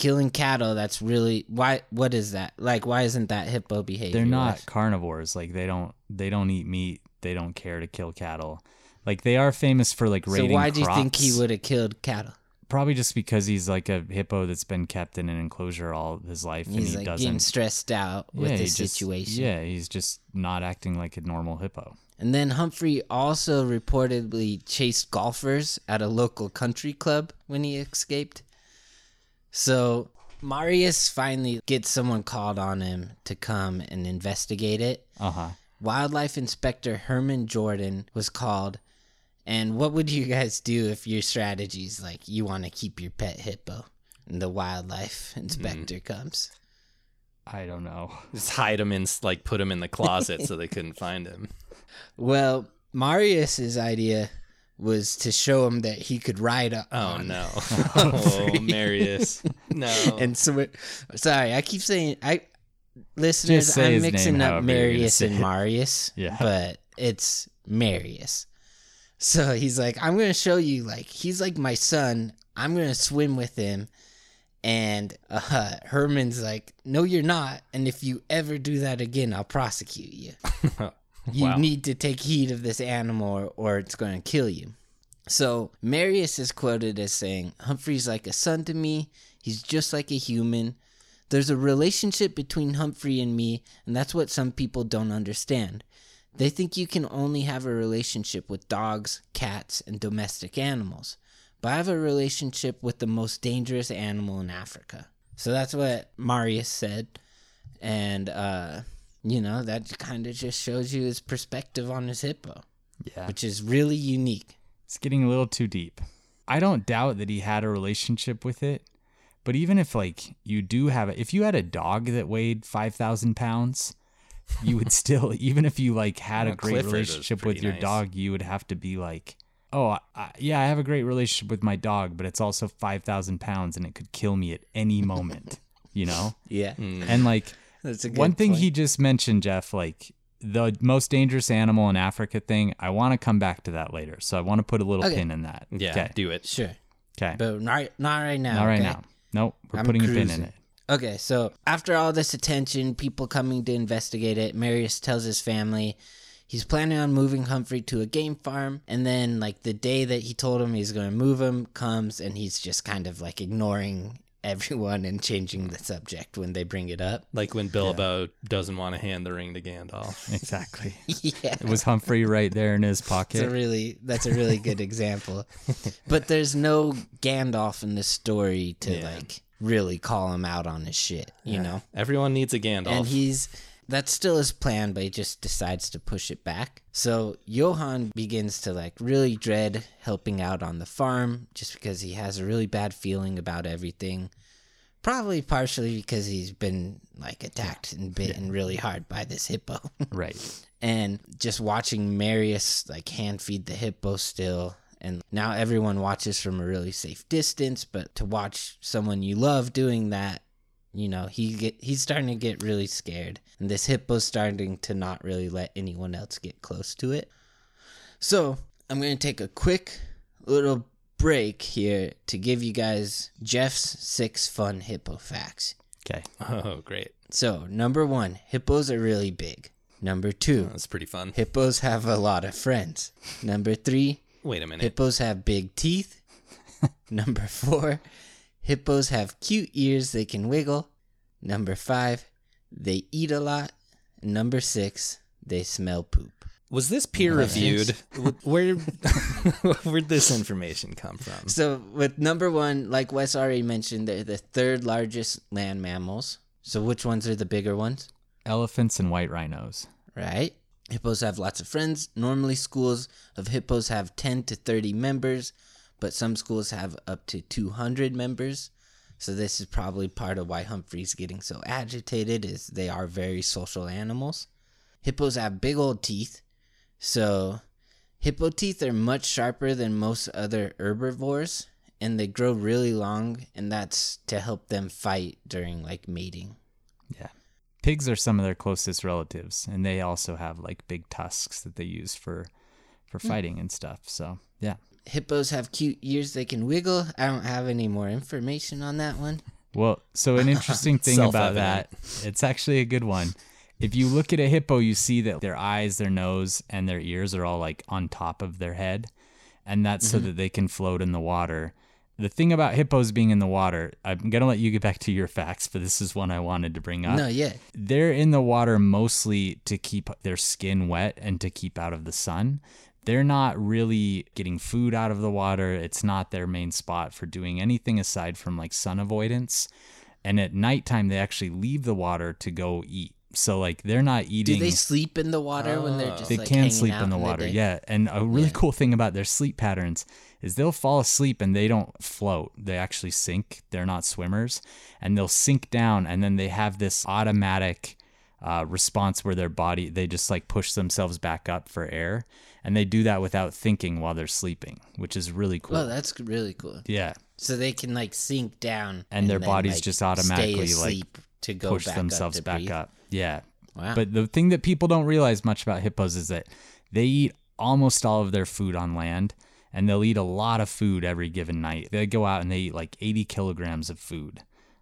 C: "Killing cattle. That's really why. What is that? Like, why isn't that hippo behavior?"
B: They're not carnivores. Like they don't they don't eat meat. They don't care to kill cattle. Like they are famous for like raiding So
C: why do you think he would have killed cattle?
B: Probably just because he's like a hippo that's been kept in an enclosure all his life, and he
C: like
B: doesn't.
C: getting stressed out with
B: yeah,
C: the
B: he just-
C: situation.
B: yeah, he's just not acting like a normal hippo.
C: And then Humphrey also reportedly chased golfers at a local country club when he escaped. So Marius finally gets someone called on him to come and investigate it.
B: Uh huh.
C: Wildlife Inspector Herman Jordan was called. And what would you guys do if your strategy is like you want to keep your pet hippo and the wildlife inspector comes?
B: I don't know.
A: Just hide him in, like, put him in the closet so they couldn't find him.
C: Well, Marius's idea was to show him that he could ride up.
A: Oh
C: on
A: no! oh, Marius, no.
C: And so, sorry, I keep saying I listeners.
B: Say
C: I'm mixing up
B: however you're gonna
C: Marius and. Marius.
B: Yeah.
C: but it's Marius. So he's like, I'm gonna show you. Like he's like my son. I'm gonna swim with him. And uh, Herman's like, No, you're not. And if you ever do that again, I'll prosecute you. You
A: Wow.
C: need to take heed of this animal or, or it's going to kill you. So Marius is quoted as saying, Humphrey's like a son to me. He's just like a human. There's a relationship between Humphrey and me, and that's what some people don't understand. They think you can only have a relationship with dogs, cats, and domestic animals. But I have a relationship with the most dangerous animal in Africa. So that's what Marius said. And, uh, you know, that kind of just shows you his perspective on his hippo,
B: Yeah.
C: which is really unique.
B: It's getting a little too deep. I don't doubt that he had a relationship with it, but even if like you do have it, if you had a dog that weighed five thousand pounds, you would still, even if you like had
A: Well,
B: a great
A: Clifford
B: relationship with your
A: nice.
B: dog, you would have to be like, oh I, I, yeah, I have a great relationship with my dog, but it's also five thousand pounds and it could kill me at any moment, you know.
C: Yeah. Hmm.
B: And like
C: That's a good
B: one thing
C: point.
B: he just mentioned, Jeff, like the most dangerous animal in Africa thing. I want to come back to that later, so I want to put a little
C: Okay.
B: pin in that.
A: yeah,
B: Okay.
A: do it.
C: Sure.
B: Okay.
C: But not, not right now.
B: Not right
C: okay?
B: now. Nope. We're
C: I'm
B: putting a pin in it.
C: Okay, so after all this attention, people coming to investigate it, Marius tells his family he's planning on moving Humphrey to a game farm. And then, like, the day that he told him he's going to move him comes, and he's just kind of like ignoring everyone and changing the subject when they bring it up.
A: Like when Bilbo doesn't want to hand the ring to Gandalf.
B: Exactly.
C: yeah.
B: It was Humphrey right there in his pocket.
C: It's a
B: pocket.
C: really that's a really good example. But there's no Gandalf in this story to
A: Yeah.
C: like really call him out on his shit, you know?
A: Everyone needs a Gandalf.
C: And he's that's still his plan, but he just decides to push it back. So Johann begins to like really dread helping out on the farm just because he has a really bad feeling about everything. Probably partially because he's been like attacked and bitten really hard by this hippo.
B: right.
C: and just watching Marius like hand feed the hippo still. And now everyone watches from a really safe distance, but to watch someone you love doing that, you know, he get he's starting to get really scared. And this hippo's starting to not really let anyone else get close to it. So I'm gonna take a quick little break here to give you guys Jeff's six fun hippo facts.
B: Okay.
A: oh, great.
C: So number one, hippos are really big. Number two, oh,
A: That's pretty fun.
C: Hippos have a lot of friends. Number three,
A: Wait a minute.
C: hippos have big teeth. Number four, hippos have cute ears they can wiggle. Number five, they eat a lot. Number six, they smell poop.
A: Was this peer reviewed? Where where'd this information come from?
C: So, with number one, like Wes already mentioned, they're the third largest land mammals. So, which ones are the bigger ones?
B: Elephants and white rhinos.
C: right? Hippos have lots of friends. Normally, schools of hippos have 10 to 30 members, but some schools have up to 200 members. So this is probably part of why Humphrey's getting so agitated is they are very social animals. Hippos have big old teeth. So hippo teeth are much sharper than most other herbivores and they grow really long and that's to help them fight during like mating.
B: Yeah. Pigs are some of their closest relatives, and they also have like big tusks that they use for for hmm. fighting and stuff. So yeah.
C: Hippos have cute ears they can wiggle. I don't have any more information on that one.
B: Well, so an interesting thing about that, it's actually a good one, if you look at a hippo, you see that their eyes, their nose, and their ears are all like on top of their head. And that's so mm-hmm. that they can float in the water. The thing about hippos being in the water, I'm going to let you get back to your facts, but this is one I wanted to bring up.
C: No, yeah.
B: They're in the water mostly to keep their skin wet and to keep out of the sun. They're not really getting food out of the water. It's not their main spot for doing anything aside from like sun avoidance. And at nighttime, they actually leave the water to go eat. So like they're not eating.
C: Do they sleep in the water when they're just
B: They
C: like,
B: can sleep in the water,
C: day?
B: yeah. And a really
C: Yeah.
B: cool thing about their sleep patterns is they'll fall asleep and they don't float. They actually sink. They're not swimmers, and they'll sink down, and then they have this automatic uh, response where their body they just like push themselves back up for air, and they do that without thinking while they're sleeping, which is really cool.
C: Oh, that's really cool.
B: yeah,
C: So they can like sink down,
B: And their
C: then,
B: bodies
C: like,
B: just automatically, like,
C: to go
B: push
C: back
B: themselves
C: up
B: back
C: breathe.
B: up. Yeah,
C: Wow.
B: But the thing that people don't realize much about hippos is that they eat almost all of their food on land and they'll eat a lot of food every given night. They go out and they eat like 80 kilograms of food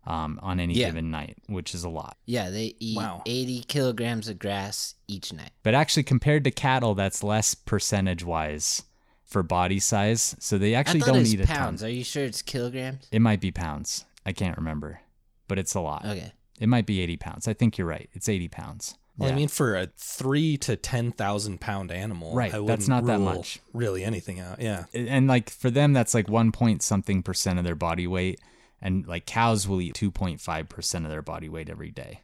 B: um, on any
C: Yeah.
B: given night, which is a lot.
C: yeah, they eat
A: Wow.
C: 80 kilograms of grass each night.
B: But actually, compared to cattle, that's less percentage wise for body size. So they actually
C: I
B: don't
C: it was
B: eat a
C: pounds.
B: ton.
C: Are you sure it's kilograms?
B: It might be pounds. I can't remember, but it's a lot.
C: Okay.
B: It might be 80 pounds. I think you're right. It's 80 pounds.
A: Well,
B: Yeah.
A: I mean, for a three to ten thousand pound animal,
B: Right,
A: I
B: that's
A: wouldn't
B: not that much.
A: Really, anything out? Yeah.
B: and like for them that's like one point something percent of their body weight and like cows will eat 2.5 percent of their body weight every day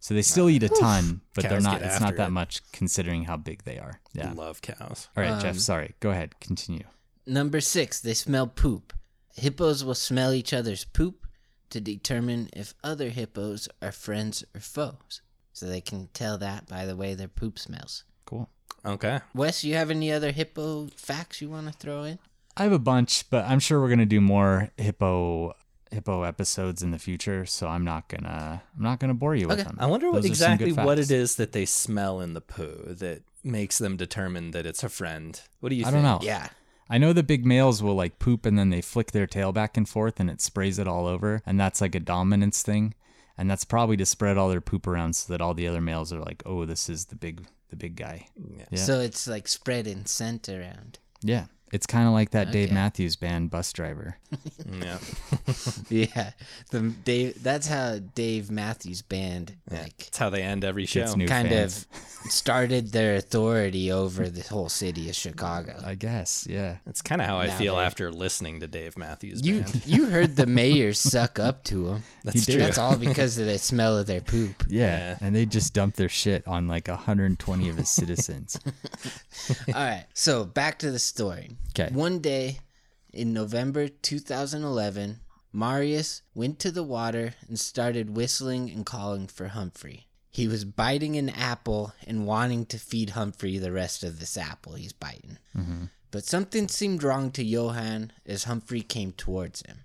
B: so they still eat a ton but they're not
A: get
B: it's not that
A: it.
B: much considering how big they are yeah
A: Love cows.
B: all right
C: Um,
B: jeff sorry go ahead continue
C: Number six, they smell poop. Hippos will smell each other's poop to determine if other hippos are friends or foes. So they can tell that by the way their poop smells.
B: cool
A: Okay.
C: Wes, you have any other hippo facts you want to throw in?
B: i have a bunch but i'm sure we're gonna do more hippo hippo episodes in the future so i'm not gonna i'm not gonna bore you with them
A: I wonder what
B: Those are some
A: exactly what it is that they smell in the poo that makes them determine that it's a friend. What do you
B: i
A: think?
B: don't know
C: Yeah.
B: I know the big males will like poop and then they flick their tail back and forth and it sprays it all over. And that's like a dominance thing. And that's probably to spread all their poop around so that all the other males are like, oh, this is the big the big guy. Yeah.
C: So it's like spreading scent around.
B: Yeah. It's kind of like that Dave Matthews band, Bus Driver.
A: Yeah.
C: Yeah. The Dave that's how Dave Matthews band like
A: That's how they end every show.
B: Gets new
C: kind
B: fans.
C: of started their authority over the whole city of Chicago.
B: I guess, yeah.
A: That's kind of how I feel after listening to Dave Matthews
C: You
A: Band.
C: you heard the mayor suck up to him.
A: That's true.
C: That's all because of the smell of their poop.
B: Yeah.
A: Yeah.
B: And they just dump their shit on like 120 of his citizens.
C: All right, so back to the story.
B: 'Kay.
C: One day in November 2011, Marius went to the water and started whistling and calling for Humphrey. He was biting an apple and wanting to feed Humphrey the rest of this apple he's biting. Mm-hmm. But something seemed wrong to Johann as Humphrey came towards him.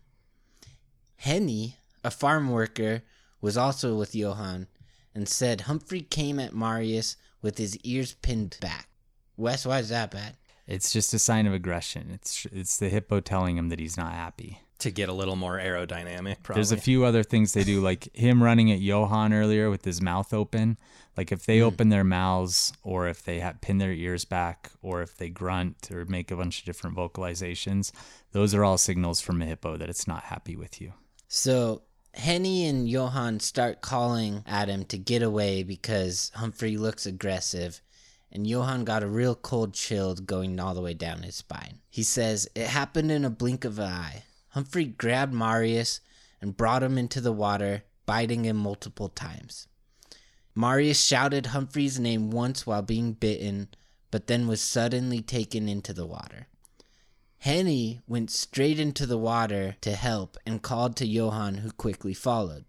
C: Henny, a farm worker, was also with Johann and said Humphrey came at Marius with his ears pinned back. Wes, why is that bad?
B: It's just a sign of aggression. It's it's the hippo telling him that he's not happy.
A: to get a little more aerodynamic, probably.
B: There's a few other things they do, like him running at Johan earlier with his mouth open. Like if they hmm. open their mouths, or if they ha- pin their ears back, or if they grunt or make a bunch of different vocalizations, those are all signals from a hippo that it's not happy with you.
C: So Henny and Johann start calling at him to get away because Humphrey looks aggressive, and Johann got a real cold chill going all the way down his spine. He says it happened in a blink of an eye. Humphrey grabbed Marius and brought him into the water, biting him multiple times. Marius shouted Humphrey's name once while being bitten, but then was suddenly taken into the water. Henny went straight into the water to help and called to Johann, who quickly followed.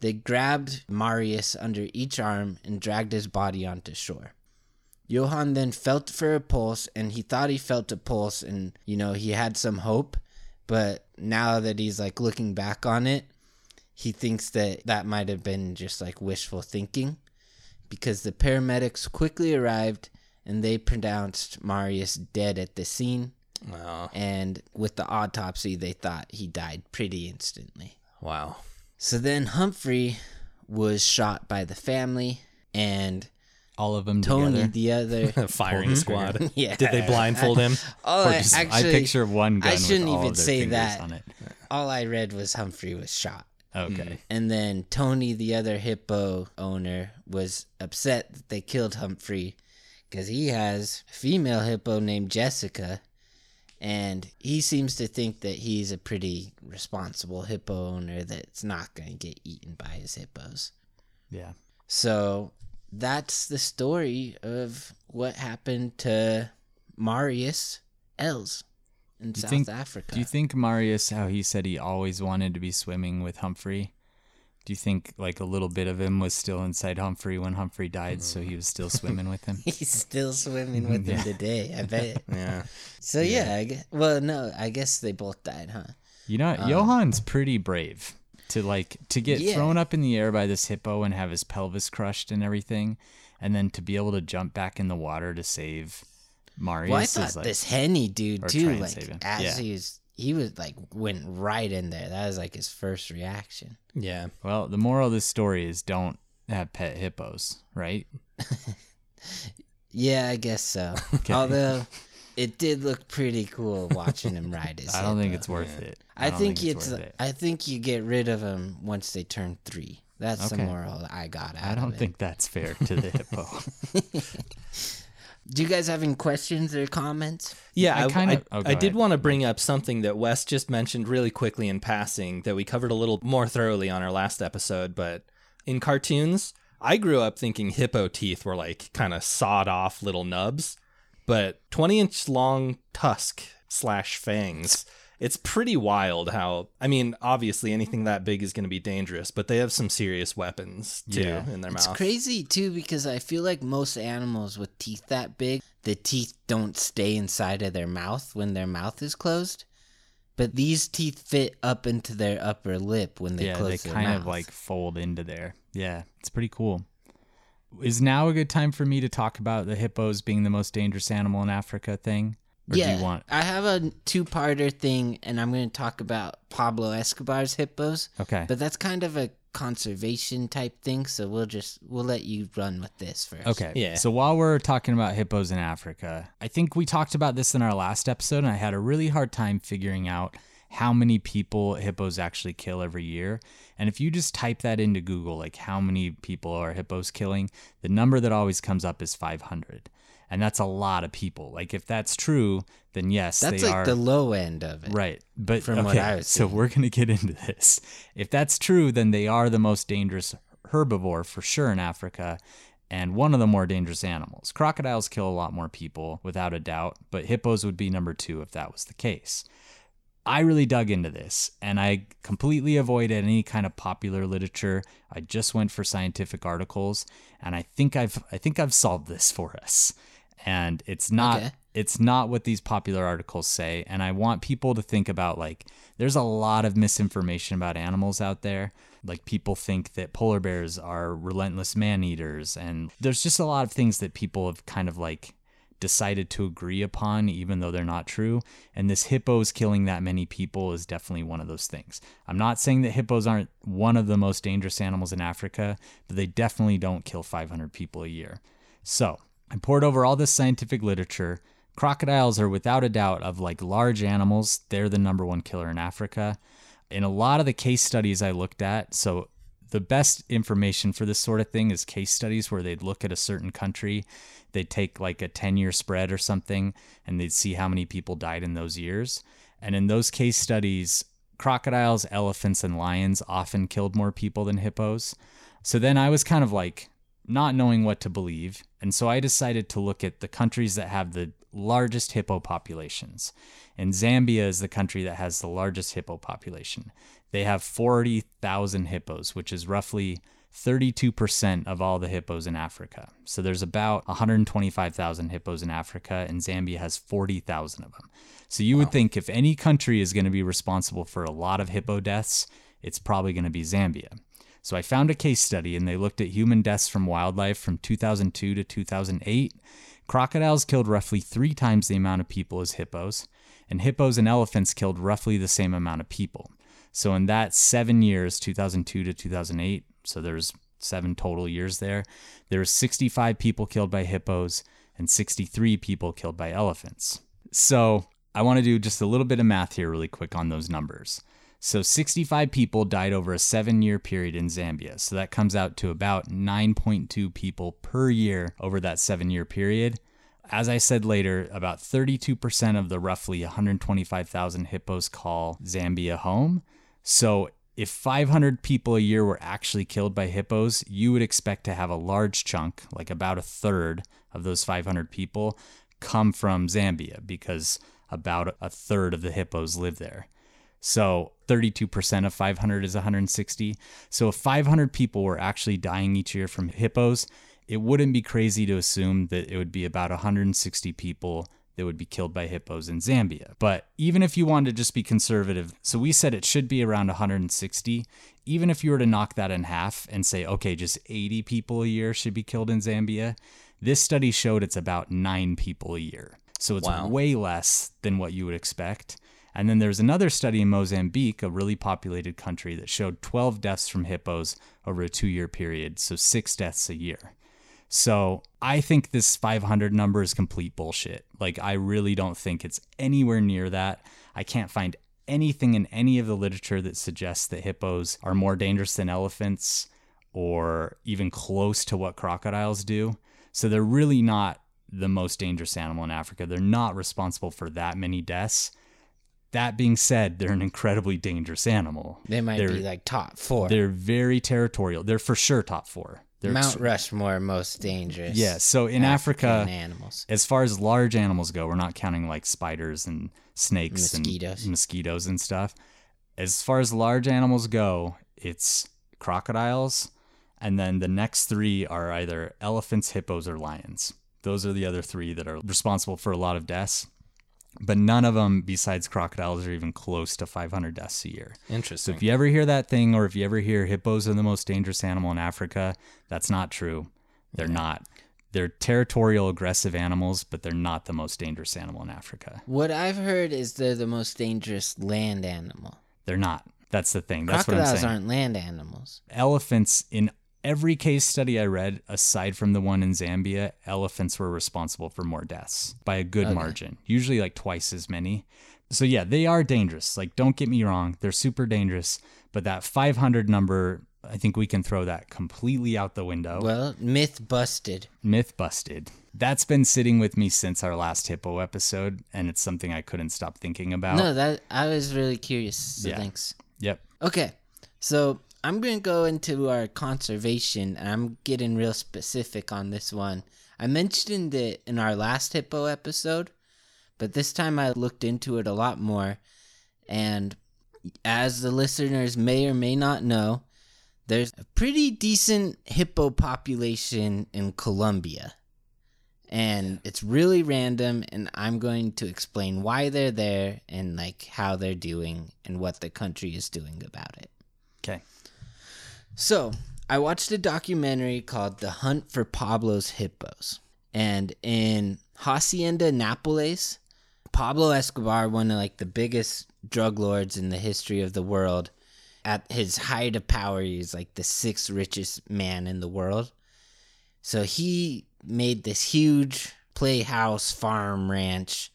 C: They grabbed Marius under each arm and dragged his body onto shore. Johann then felt for a pulse and he thought he felt a pulse and, you know, he had some hope. But now that he's like looking back on it, he thinks that that might have been just like wishful thinking because the paramedics quickly arrived and they pronounced Marius dead at the scene
A: Wow.
C: and with the autopsy, they thought he died pretty instantly.
A: Wow.
C: So then Humphrey was shot by the family, and
B: All of them
C: Tony,
B: together.
C: the other.
A: Firing squad.
C: yeah.
A: Did they blindfold him?
C: Oh, I,
B: just-
C: actually,
B: I picture one gun
C: I shouldn't
B: with all
C: even
B: their
C: say that.
B: on it.
C: all I read was Humphrey was shot.
B: Okay. Mm.
C: And then Tony, the other hippo owner, was upset that they killed Humphrey because he has a female hippo named Jessica. And he seems to think that he's a pretty responsible hippo owner that's not going to get eaten by his hippos.
B: Yeah.
C: So that's the story of what happened to Marius Els in South
B: think-
C: Africa.
B: Do you think Marius, how he said he always wanted to be swimming with Humphrey? Do you think like a little bit of him was still inside Humphrey when Humphrey died, so he was still swimming with him?
C: He's still swimming with him today, I bet.
A: Yeah.
C: So yeah, I guess, well, no, I guess they both died, huh?
B: You know, um, Johan's pretty brave to like to get
C: Yeah.
B: thrown up in the air by this hippo and have his pelvis crushed and everything, and then to be able to jump back in the water to save Marius
C: Well, I
B: is
C: thought
B: like
C: this Henny dude too, like as
B: Yeah.
C: he was, he was like went right in there. That was like his first reaction.
A: Yeah.
B: well. The moral of this story is don't have pet hippos, right?
C: Yeah, I guess so. Okay. Although it did look pretty cool watching him ride his.
B: I don't think
C: hippo.
B: it's worth it.
C: I,
B: don't
C: think, it's.
B: worth it.
C: I think you get rid of him once they turn three. That's the moral I got out
B: I don't think that's fair to the hippo.
C: Do you guys have any questions or comments?
A: Yeah,
B: I
A: I,
B: kinda-
A: I,
B: oh,
A: I did want to bring up something that Wes just mentioned really quickly in passing that we covered a little more thoroughly on our last episode. But in cartoons, I grew up thinking hippo teeth were like kind of sawed off little nubs, but 20 inch long tusk slash fangs. It's pretty wild how, I mean, obviously anything that big is going to be dangerous, but they have some serious weapons too
B: Yeah.
A: in their mouth.
C: It's crazy too because I feel like most animals with teeth that big, the teeth don't stay inside of their mouth when their mouth is closed. But these teeth fit up into their upper lip when they
B: yeah,
C: close
B: they
C: their
B: kind of like fold into there. Yeah, it's pretty cool. Is now a good time for me to talk about the hippos being the most dangerous animal in Africa thing? Or
C: yeah,
B: do you want
C: I have a two-parter thing, and I'm going to talk about Pablo Escobar's hippos.
B: Okay.
C: But that's kind of a conservation type thing, so we'll just we'll let you run with this first.
B: Okay.
A: Yeah.
B: So while we're talking about hippos in Africa, I think we talked about this in our last episode, and I had a really hard time figuring out how many people hippos actually kill every year. And if you just type that into Google, like how many people are hippos killing, the number that always comes up is 500. And that's a lot of people. Like if that's true, then yes,
C: That's like
B: are
C: the low end of it.
B: Right. But
C: From
B: okay,
C: what I was
B: so we're going to get into this. If that's true, then they are the most dangerous herbivore for sure in Africa and one of the more dangerous animals. Crocodiles kill a lot more people without a doubt, but hippos would be number 2 if that was the case. I really dug into this and I completely avoided any kind of popular literature. I just went for scientific articles and I think I've I think I've solved this for us. And it's not
C: Okay.
B: it's not what these popular articles say and I want people to think about like there's a lot of misinformation about animals out there. Like people think that polar bears are relentless man-eaters and there's just a lot of things that people have kind of like decided to agree upon, even though they're not true. And this hippos killing that many people is definitely one of those things. I'm not saying that hippos aren't one of the most dangerous animals in Africa, but they definitely don't kill 500 people a year. So I poured over all this scientific literature. Crocodiles are without a doubt of like large animals, they're the number one killer in Africa. In a lot of the case studies I looked at, so the best information for this sort of thing is case studies where they'd look at a certain country, they'd take like a 10 year spread or something, and they'd see how many people died in those years. And in those case studies, crocodiles, elephants, and lions often killed more people than hippos. So then I was kind of like not knowing what to believe. And so I decided to look at the countries that have the largest hippo populations. And Zambia is the country that has the largest hippo population. They have 40,000 hippos, which is roughly 32% of all the hippos in Africa. So there's about 125,000 hippos in Africa, and Zambia has 40,000 of them. So you would think if any country is going to be responsible for a lot of hippo deaths, it's probably going to be Zambia. So I found a case study and they looked at human deaths from wildlife from 2002 to 2008. Crocodiles killed roughly three times the amount of people as hippos, and hippos and elephants killed roughly the same amount of people. So in that seven years, 2002 to 2008, so there's seven total years there, there were 65 people killed by hippos and 63 people killed by elephants. So I want to do just a little bit of math here, really quick, on those numbers. So 65 people died over a seven year period in Zambia. So that comes out to about 9.2 people per year over that seven year period. As I said later, about 32% of the roughly 125,000 hippos call Zambia home. So if 500 people a year were actually killed by hippos, you would expect to have a large chunk, like about a third of those 500 people, come from Zambia because about a third of the hippos live there. So 32% of 500 is 160. So if 500 people were actually dying each year from hippos, it wouldn't be crazy to assume that it would be about 160 people that would be killed by hippos in Zambia. But even if you wanted to just be conservative, so we said it should be around 160. Even if you were to knock that in half and say, okay, just 80 people a year should be killed in Zambia, this study showed it's about nine people a year. So it's
C: Wow.
B: way less than what you would expect. And then there's another study in Mozambique, a really populated country, that showed 12 deaths from hippos over a two year period, so six deaths a year. So I think this 500 number is complete bullshit. Like, I really don't think it's anywhere near that. I can't find anything in any of the literature that suggests that hippos are more dangerous than elephants or even close to what crocodiles do. So they're really not the most dangerous animal in Africa. They're not responsible for that many deaths. That being said, they're an incredibly dangerous animal.
C: They might
B: They're-
C: be like top four.
B: They're very territorial. They're for sure top four. They're
C: Mount
B: ex-
C: Rushmore most dangerous.
B: yeah. So in Africa,
C: animals.
B: as far as large animals go, we're not counting like spiders and snakes
C: Mosquitoes.
B: and mosquitoes and stuff. As far as large animals go, it's crocodiles, and then the next three are either elephants, hippos, or lions. Those are the other three that are responsible for a lot of deaths. But none of them, besides crocodiles, are even close to 500 deaths a year.
A: Interesting.
B: So if you ever hear that thing, or if you ever hear hippos are the most dangerous animal in Africa, that's not true. They're not. They're territorial, aggressive animals, but they're not the most dangerous animal in Africa.
C: What I've heard is they're the most dangerous land animal.
B: They're not. That's the thing. That's what I'm
C: Crocodiles aren't land animals.
B: Elephants, in every case study I read, aside from the one in Zambia, elephants were responsible for more deaths by a good margin, usually like twice as many. So, yeah, they are dangerous. Like, don't get me wrong, they're super dangerous. But that 500 number, I think we can throw that completely out the window.
C: Well, myth busted.
B: Myth busted. That's been sitting with me since our last hippo episode, and it's something I couldn't stop thinking about.
C: No, that I was really curious. So
B: Yeah.
C: thanks.
B: Yep.
C: Okay, so I'm going to go into our conservation, and I'm getting real specific on this one. I mentioned it in our last hippo episode, but this time I looked into it a lot more. And as the listeners may or may not know, there's a pretty decent hippo population in Colombia. And it's really random, and I'm going to explain why they're there and like how they're doing and what the country is doing about it.
B: Okay.
C: So, I watched a documentary called The Hunt for Pablo's Hippos. And in Hacienda Nápoles, Pablo Escobar, one of like the biggest drug lords in the history of the world, at his height of power, he's like the sixth richest man in the world. So he made this huge playhouse farm ranch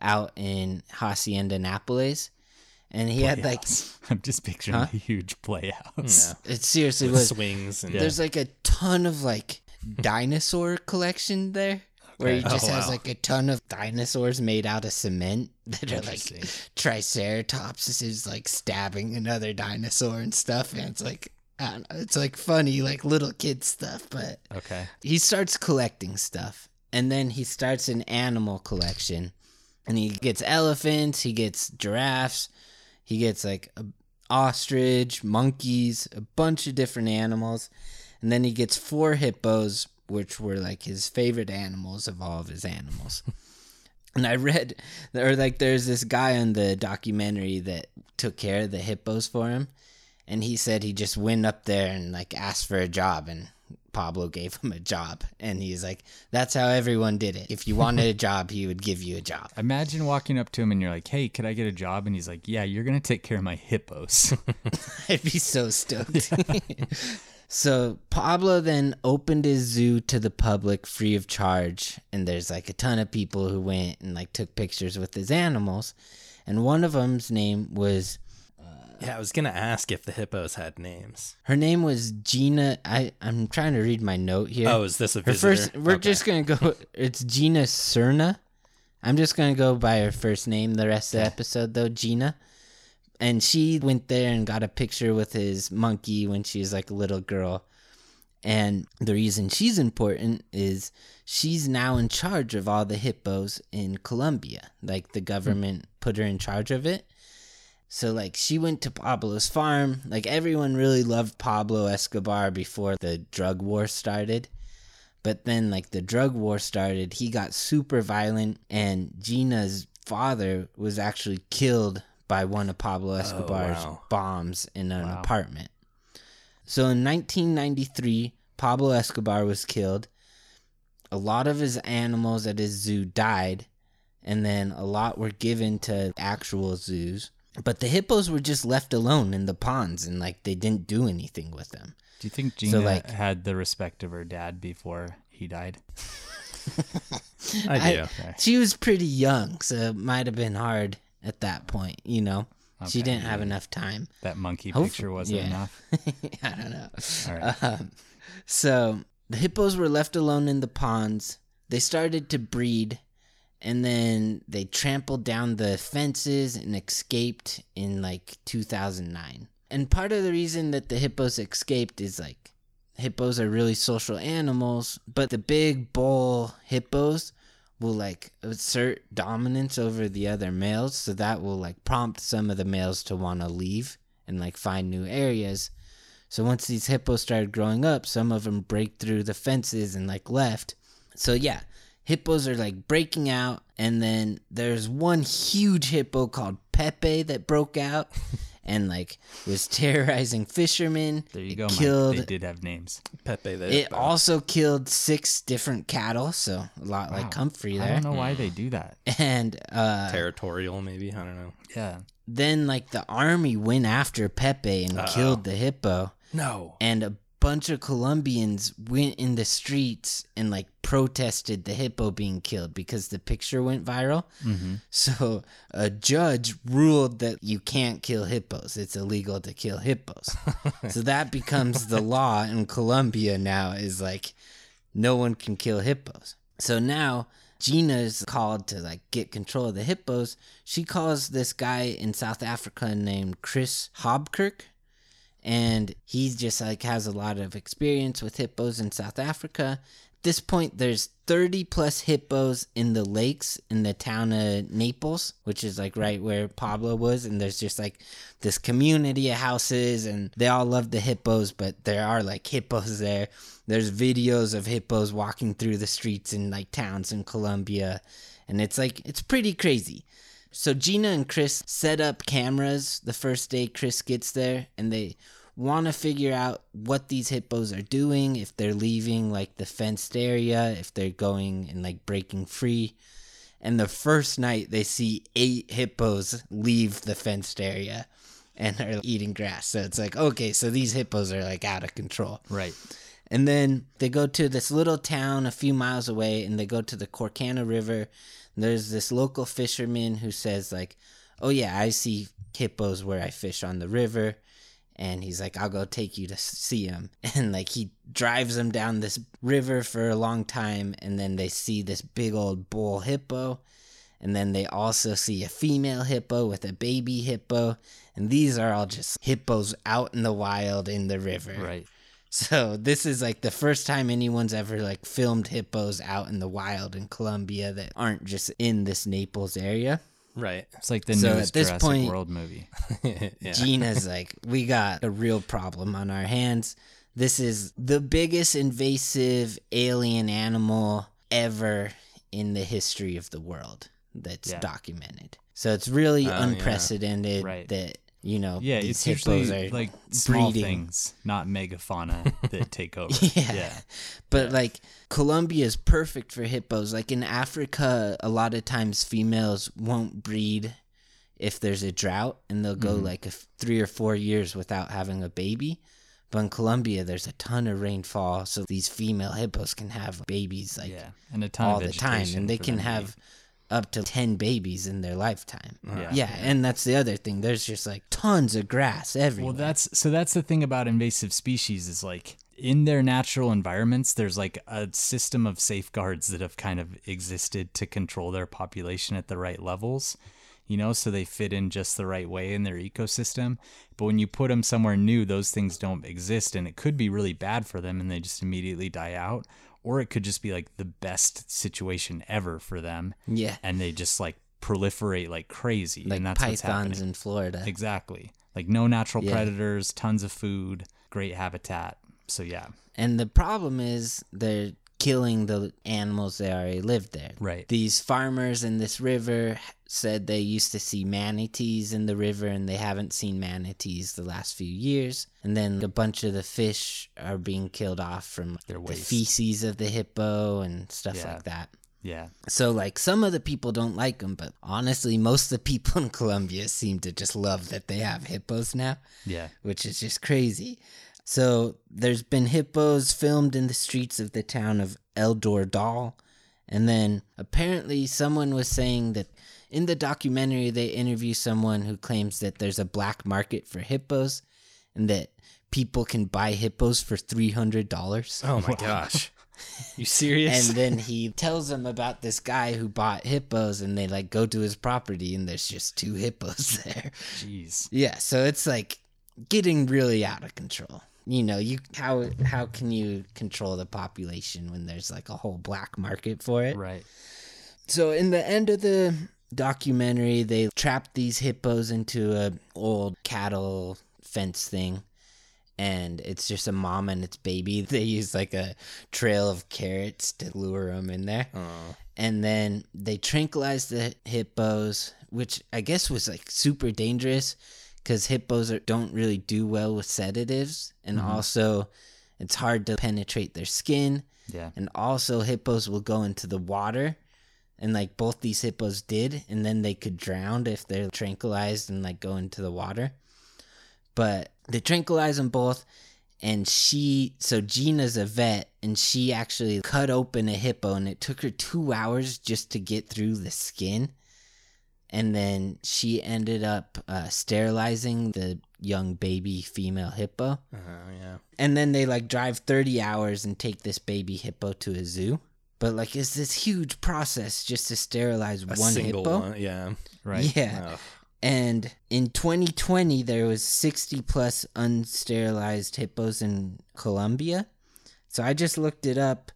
C: out in Hacienda Nápoles. And he had like
B: I'm just picturing a huge playhouse.
C: it seriously
A: With
C: was
A: swings and
C: there's like a ton of like dinosaur collection there where he just
A: Oh,
C: has
A: wow.
C: like a ton of dinosaurs made out of cement that are like triceratops is like stabbing another dinosaur and stuff and it's like I don't know, it's like funny like little kid stuff but
B: Okay.
C: he starts collecting stuff and then he starts an animal collection and he gets elephants he gets giraffes he gets like a ostrich monkeys a bunch of different animals. And then he gets four hippos which were like his favorite animals of all of his animals. And i read or like there's this guy on the documentary that took care of the hippos for him. And he said he just went up there and like asked for a job and Pablo gave him a job and he's like that's how everyone did it if you wanted a job he would give you a job
B: Imagine walking up to him and you're like, "Hey, could I get a job?" And he's like, "Yeah, you're gonna take care of my hippos."
C: I'd be so stoked So Pablo then opened his zoo to the public free of charge, and there's like a ton of people who went and like took pictures with his animals, and one of them's name was
A: Yeah, I was gonna ask if the hippos had names.
C: her name was Gina. I I'm trying to read my note here.
A: Oh, is this a
C: her
A: visitor?
C: first. We're
A: Okay.
C: just gonna go. It's Gina Serna. I'm just gonna go by her first name the rest of the episode though, Gina. And she went there and got a picture with his monkey when she was like a little girl. And the reason she's important is she's now in charge of all the hippos in Colombia. Like the hmm. government put her in charge of it. So like she went to Pablo's farm. Like everyone really loved Pablo Escobar before the drug war started. But then like the drug war started, he got super violent and Gina's father was actually killed by one of Pablo oh, Escobar's
A: wow.
C: bombs in an
B: Wow.
C: apartment. So in 1993, Pablo Escobar was killed. A lot of his animals at his zoo died, and then a lot were given to actual zoos. But the hippos were just left alone in the ponds, and like they didn't do anything with them.
B: Do you think Gina
C: like-
B: had the respect of her dad before he died?
A: I do.
B: Okay.
C: She was pretty young, so it might have been hard at that point, you know? She didn't have enough time.
B: That monkey
C: Hopefully-
B: picture wasn't
C: yeah.
B: enough.
C: I don't know.
B: All right.
C: Um, so the hippos were left alone in the ponds. They started to breed, and then they trampled down the fences and escaped in like 2009. And part of the reason that the hippos escaped is like hippos are really social animals, but the big bull hippos will like assert dominance over the other males, so that will like prompt some of the males to want to leave and like find new areas. So once these hippos started growing up, some of them break through the fences and like left. So yeah, hippos are like breaking out, and then there's one huge hippo called Pepe that broke out and like was terrorizing fishermen.
B: There you
C: It
B: go. Mike.
C: Killed.
B: They did have names.
A: Pepe the
C: It
A: hippo.
C: also killed six different cattle, so a lot like
B: Wow.
C: Humphrey
B: I don't know why they do that.
C: And uh,
A: territorial, maybe. I don't know.
B: Yeah.
C: then like the army went after Pepe and killed the hippo.
A: No.
C: and a bunch of Colombians went in the streets and like protested the hippo being killed because the picture went viral.
B: Mm-hmm.
C: So a judge ruled that you can't kill hippos. It's illegal to kill hippos. so that becomes the law in Colombia now is like no one can kill hippos. So now Gina's called to like get control of the hippos. She calls this guy in South Africa named Chris Hobkirk and he just like has a lot of experience with hippos in South Africa. This point, there's 30 plus hippos in the lakes in the town of Naples, which is like right where Pablo was, and there's just like this community of houses, and they all love the hippos, but there are like hippos there. There's videos of hippos walking through the streets in like towns in Colombia, and it's like it's pretty crazy. So Gina and Chris set up cameras the first day Chris gets there, and they want to figure out what these hippos are doing, if they're leaving like the fenced area, if they're going and like breaking free. And the first night they see eight hippos leave the fenced area and are eating grass. So it's like, okay, so these hippos are like out of control.
B: Right.
C: And then they go to this little town a few miles away and they go to the Corcana River. There's this local fisherman who says, like, oh yeah, I see hippos where I fish on the river. And he's like, I'll go take you to see him. And like he drives them down this river for a long time. And then they see this big old bull hippo. And then they also see a female hippo with a baby hippo. And these are all just hippos out in the wild in the river.
B: Right.
C: So this is like the first time anyone's ever like filmed hippos out in the wild in Colombia that aren't just in this Naples area.
A: Right.
B: It's like the
C: So
B: newest
C: at this
B: Jurassic
C: point-
B: World movie.
A: yeah.
C: Gina's like, we got a real problem on our hands. This is the biggest invasive alien animal ever in the history of the world that's
B: Yeah.
C: documented. So it's really
A: oh, yeah.
C: unprecedented
B: Right.
C: that you know
B: Yeah,
C: these
B: it's usually
C: are
B: like small
C: breeding.
B: things, not megafauna that take over.
C: Yeah.
B: yeah.
C: But like Colombia is perfect for hippos. Like in Africa, a lot of times females won't breed if there's a drought and they'll go mm-hmm. like a f- three or four years without having a baby. But in Colombia, there's a ton of rainfall, so these female hippos can have babies like
B: Yeah, and a ton
C: all the time, and they can have up to 10 babies in their lifetime.
B: Yeah.
C: Yeah, and that's the other thing. There's just like tons of grass everywhere.
B: Well, that's so that's the thing about invasive species is like in their natural environments, there's like a system of safeguards that have kind of existed to control their population at the right levels, you know, so they fit in just the right way in their ecosystem. But when you put them somewhere new, those things don't exist, and it could be really bad for them, and they just immediately die out. Or it could just be like the best situation ever for them,
C: yeah,
B: and they just like proliferate like crazy,
C: like
B: and that's what's happening.
C: pythons in Florida.
B: Exactly. Like no natural
C: Yeah.
B: predators, tons of food, great habitat. So yeah.
C: And the problem is they're killing the animals that already lived there.
B: Right.
C: These farmers in this river said they used to see manatees in the river and they haven't seen manatees the last few years. And then a bunch of the fish are being killed off from
B: Their
C: the
B: waste.
C: feces of the hippo and stuff
B: Yeah.
C: like that.
B: Yeah.
C: So, like, some of the people don't like them, but honestly, most of the people in Colombia seem to just love that they have hippos now
B: Yeah.
C: which is just crazy. So there's been hippos filmed in the streets of the town of El Doradal. And then apparently someone was saying that in the documentary they interview someone who claims that there's a black market for hippos and that people can buy hippos for $300.
A: Oh my gosh. You serious?
C: And then he tells them about this guy who bought hippos and they like go to his property and there's just two hippos there.
B: Jeez.
C: Yeah, so it's like getting really out of control. You know, you how how can you control the population when there's like a whole black market for it?
B: Right.
C: So in the end of the documentary, they trapped these hippos into a old cattle fence thing. And it's just a mom and its baby. They use like a trail of carrots to lure them in there
A: Oh.
C: and then they tranquilized the hippos, which I guess was like super dangerous because hippos are, don't really do well with sedatives, and mm-hmm. also it's hard to penetrate their skin,
B: Yeah.
C: and also hippos will go into the water, and like both these hippos did, and then they could drown if they're tranquilized and like go into the water. But they tranquilize them both, and she so Gina's a vet and she actually cut open a hippo and it took her 2 hours just to get through the skin and then she ended up uh, sterilizing the young baby female hippo
A: Uh, yeah.
C: and then they like drive 30 hours and take this baby hippo to a zoo but like it's this huge process just to sterilize
A: A
C: one
A: single
C: hippo
A: one. Yeah.
B: Right.
C: yeah
A: Oh.
C: and in 2020, there was 60 plus unsterilized hippos in Colombia. So I just looked it up,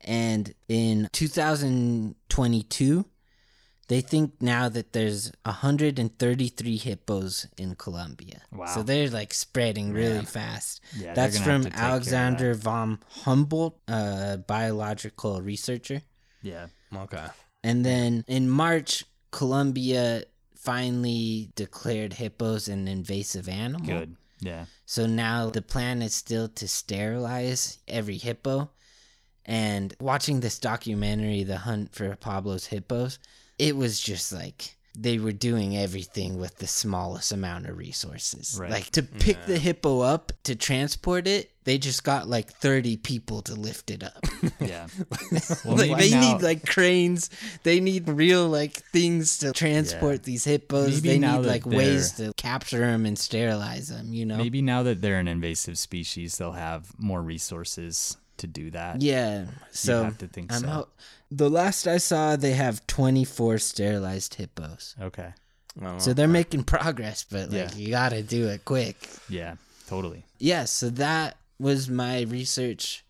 C: and in 2022, they think now that there's 133 hippos in Colombia.
B: Wow.
C: So they're like spreading really
A: Yeah.
C: fast.
B: Yeah,
C: That's from
B: to take care of
C: Alexander von Humboldt, a biological researcher.
B: Yeah.
A: Okay.
C: And then in March, Colombia finally declared hippos an invasive animal.
B: Good. Yeah.
C: So now the plan is still to sterilize every hippo. And watching this documentary, The Hunt for Pablo's Hippos, it was just like they were doing everything with the smallest amount of resources.
B: Right.
C: Like to pick the hippo up, to transport it, they just got like 30 people to lift it up.
B: Yeah. Well,
C: like, they
B: now-
C: need like cranes. They need real like things to transport these hippos.
B: Maybe
C: they need like ways to capture them and sterilize them. You know.
B: Maybe now that they're an invasive species, they'll have more resources to do that.
C: Yeah. So I
B: have to think
C: I'm
B: so.
C: ho- the last I saw, they have 24 sterilized hippos.
B: Okay.
A: Well,
C: So they're making progress, but like
B: Yeah.
C: you gotta do it quick.
B: Yeah. Totally.
C: Yeah. So that was my research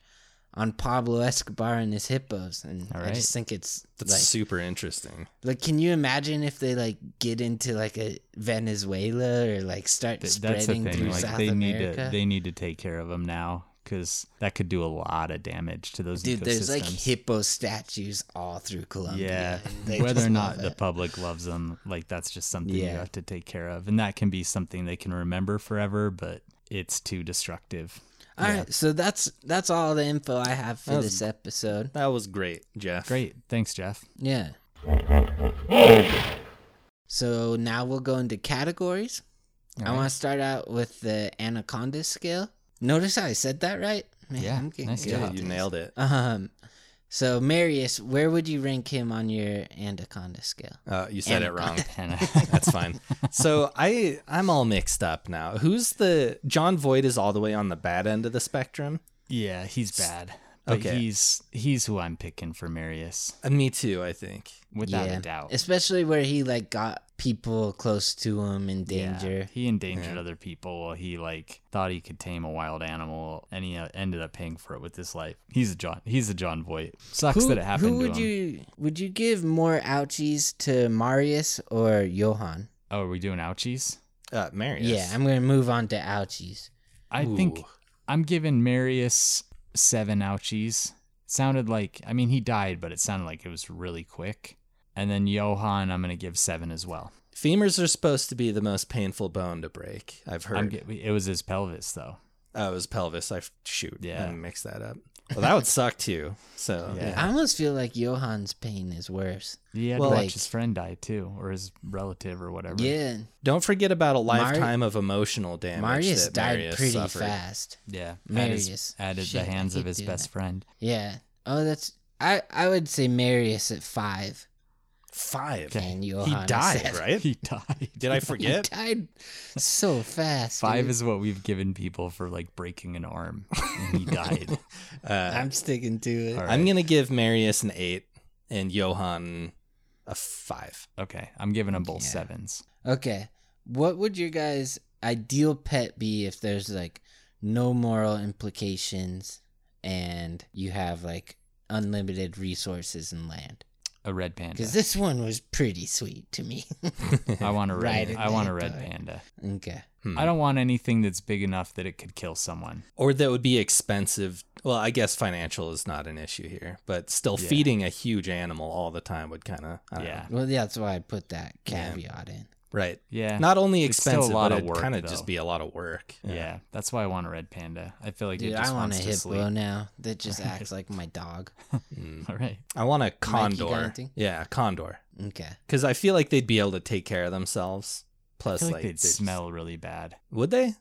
C: on Pablo Escobar and his hippos, and
B: All
C: I just think it's
A: that's
C: like
A: super interesting.
C: Like, can you imagine if they like get into like a Venezuela or like start
B: Th- That's the
C: spreading
B: thing.
C: through
B: Like
C: South
B: they
C: America?
B: need to they need to take care of them now because that could do a lot of damage to those
C: Dude,
B: ecosystems.
C: there's like hippo statues all through Colombia.
B: Yeah,
C: they
B: whether or not the public loves them, like that's just something you have to take care of, and that can be something they can remember forever, but it's too destructive.
C: All right, so that's that's all the info I have for
A: was-
C: this episode.
A: That was great, Jeff.
B: Great, thanks, Jeff.
C: Yeah. So now we'll go into categories. I want to start out with the anaconda scale. Notice how I said that right? Man,
B: Yeah,
C: I'm getting
B: nice
C: good
B: job.
A: Yeah, you nailed it.
C: Um, so Marius, where would you rank him on your anaconda scale?
A: Uh, you said it wrong. That's fine. So I I'm all mixed up now. Who's the Jon Voight is all the way on the bad end of the spectrum?
B: yeah, he's bad. But
A: Okay.
B: he's he's who I'm picking for Marius,
A: And me too, I think.
B: without
C: yeah,
B: a doubt.
C: especially where he like got people close to him in
B: Yeah,
C: danger.
B: he endangered
A: Yeah.
B: other people. while He like thought he could tame a wild animal, and he uh, ended up paying for it with his life. He's a Jon. He's a Jon Voight. Sucks
C: Who,
B: that it happened
C: who
B: to
C: would
B: him.
C: you would you give more ouchies to Marius or Johan?
B: Oh, are we doing ouchies?
A: Uh Marius.
C: Yeah, I'm gonna move on to ouchies.
B: I think I'm giving Marius seven ouchies. Sounded like I mean he died, but it sounded like it was really quick. And then Johan, I'm gonna give seven as well.
A: Femurs are supposed to be the most painful bone to break. I've heard.
B: I'm it was his pelvis though.
A: oh, it was pelvis. I shoot.
B: Yeah.
A: I mixed that up. Well, that would suck too. So
B: Yeah.
A: yeah.
C: I almost feel like Johan's pain is worse.
B: He had
A: Well,
B: to
C: like-
B: watch his friend die too, or his relative or whatever.
C: Yeah,
A: Don't forget about a lifetime of emotional damage.
C: Marius
A: that
C: died
A: Marius
C: pretty
A: suffered.
C: fast.
B: Yeah.
C: Marius.
B: At, his, at the hands of his best
C: that.
B: friend.
C: Yeah. Oh, that's I. I would say Marius at five
A: Five.
C: and
A: He
C: Johan
A: died,
C: seven.
A: right?
B: He died.
A: Did I forget?
C: He died so fast.
B: Five
C: dude.
B: is what we've given people for like breaking an arm, and he died.
A: Uh,
C: I'm sticking to it.
B: All right.
A: I'm gonna give Marius an eight and Johan a five.
B: Okay, I'm giving them both
C: Yeah.
B: sevens.
C: Okay. What would your guys' ideal pet be if there's like no moral implications and you have like unlimited resources and land?
B: A red panda.
C: Because this one was pretty sweet to me.
B: I want a red.
C: Right
B: I want a red
C: dog.
B: panda.
C: okay.
A: Hmm.
B: I don't want anything that's big enough that it could kill someone.
A: or that would be expensive. Well, I guess financial is not an issue here, but still
B: Yeah.
A: feeding a huge animal all the time would kind of
B: Yeah.
C: Well, yeah, that's why I put that
A: Yeah.
C: caveat in.
A: Right.
B: Yeah.
A: Not only
B: It's still a
A: expensive,
B: lot
A: but
B: of
A: it'd
B: work,
A: kind of just be a lot of work.
B: yeah. That's why I want a red panda. I feel like
C: Dude,
B: it
C: I want a
B: wants to
C: hippo
B: sleep.
C: now that just acts like my dog.
A: Mm.
B: All right.
A: I want a condor.
C: anything?
A: Yeah, condor.
C: Okay.
A: Because I feel like they'd be able to take care of themselves.
B: I
A: Plus,
B: feel like,
A: like,
B: they'd
A: they're just-
B: smell really bad.
A: Would they?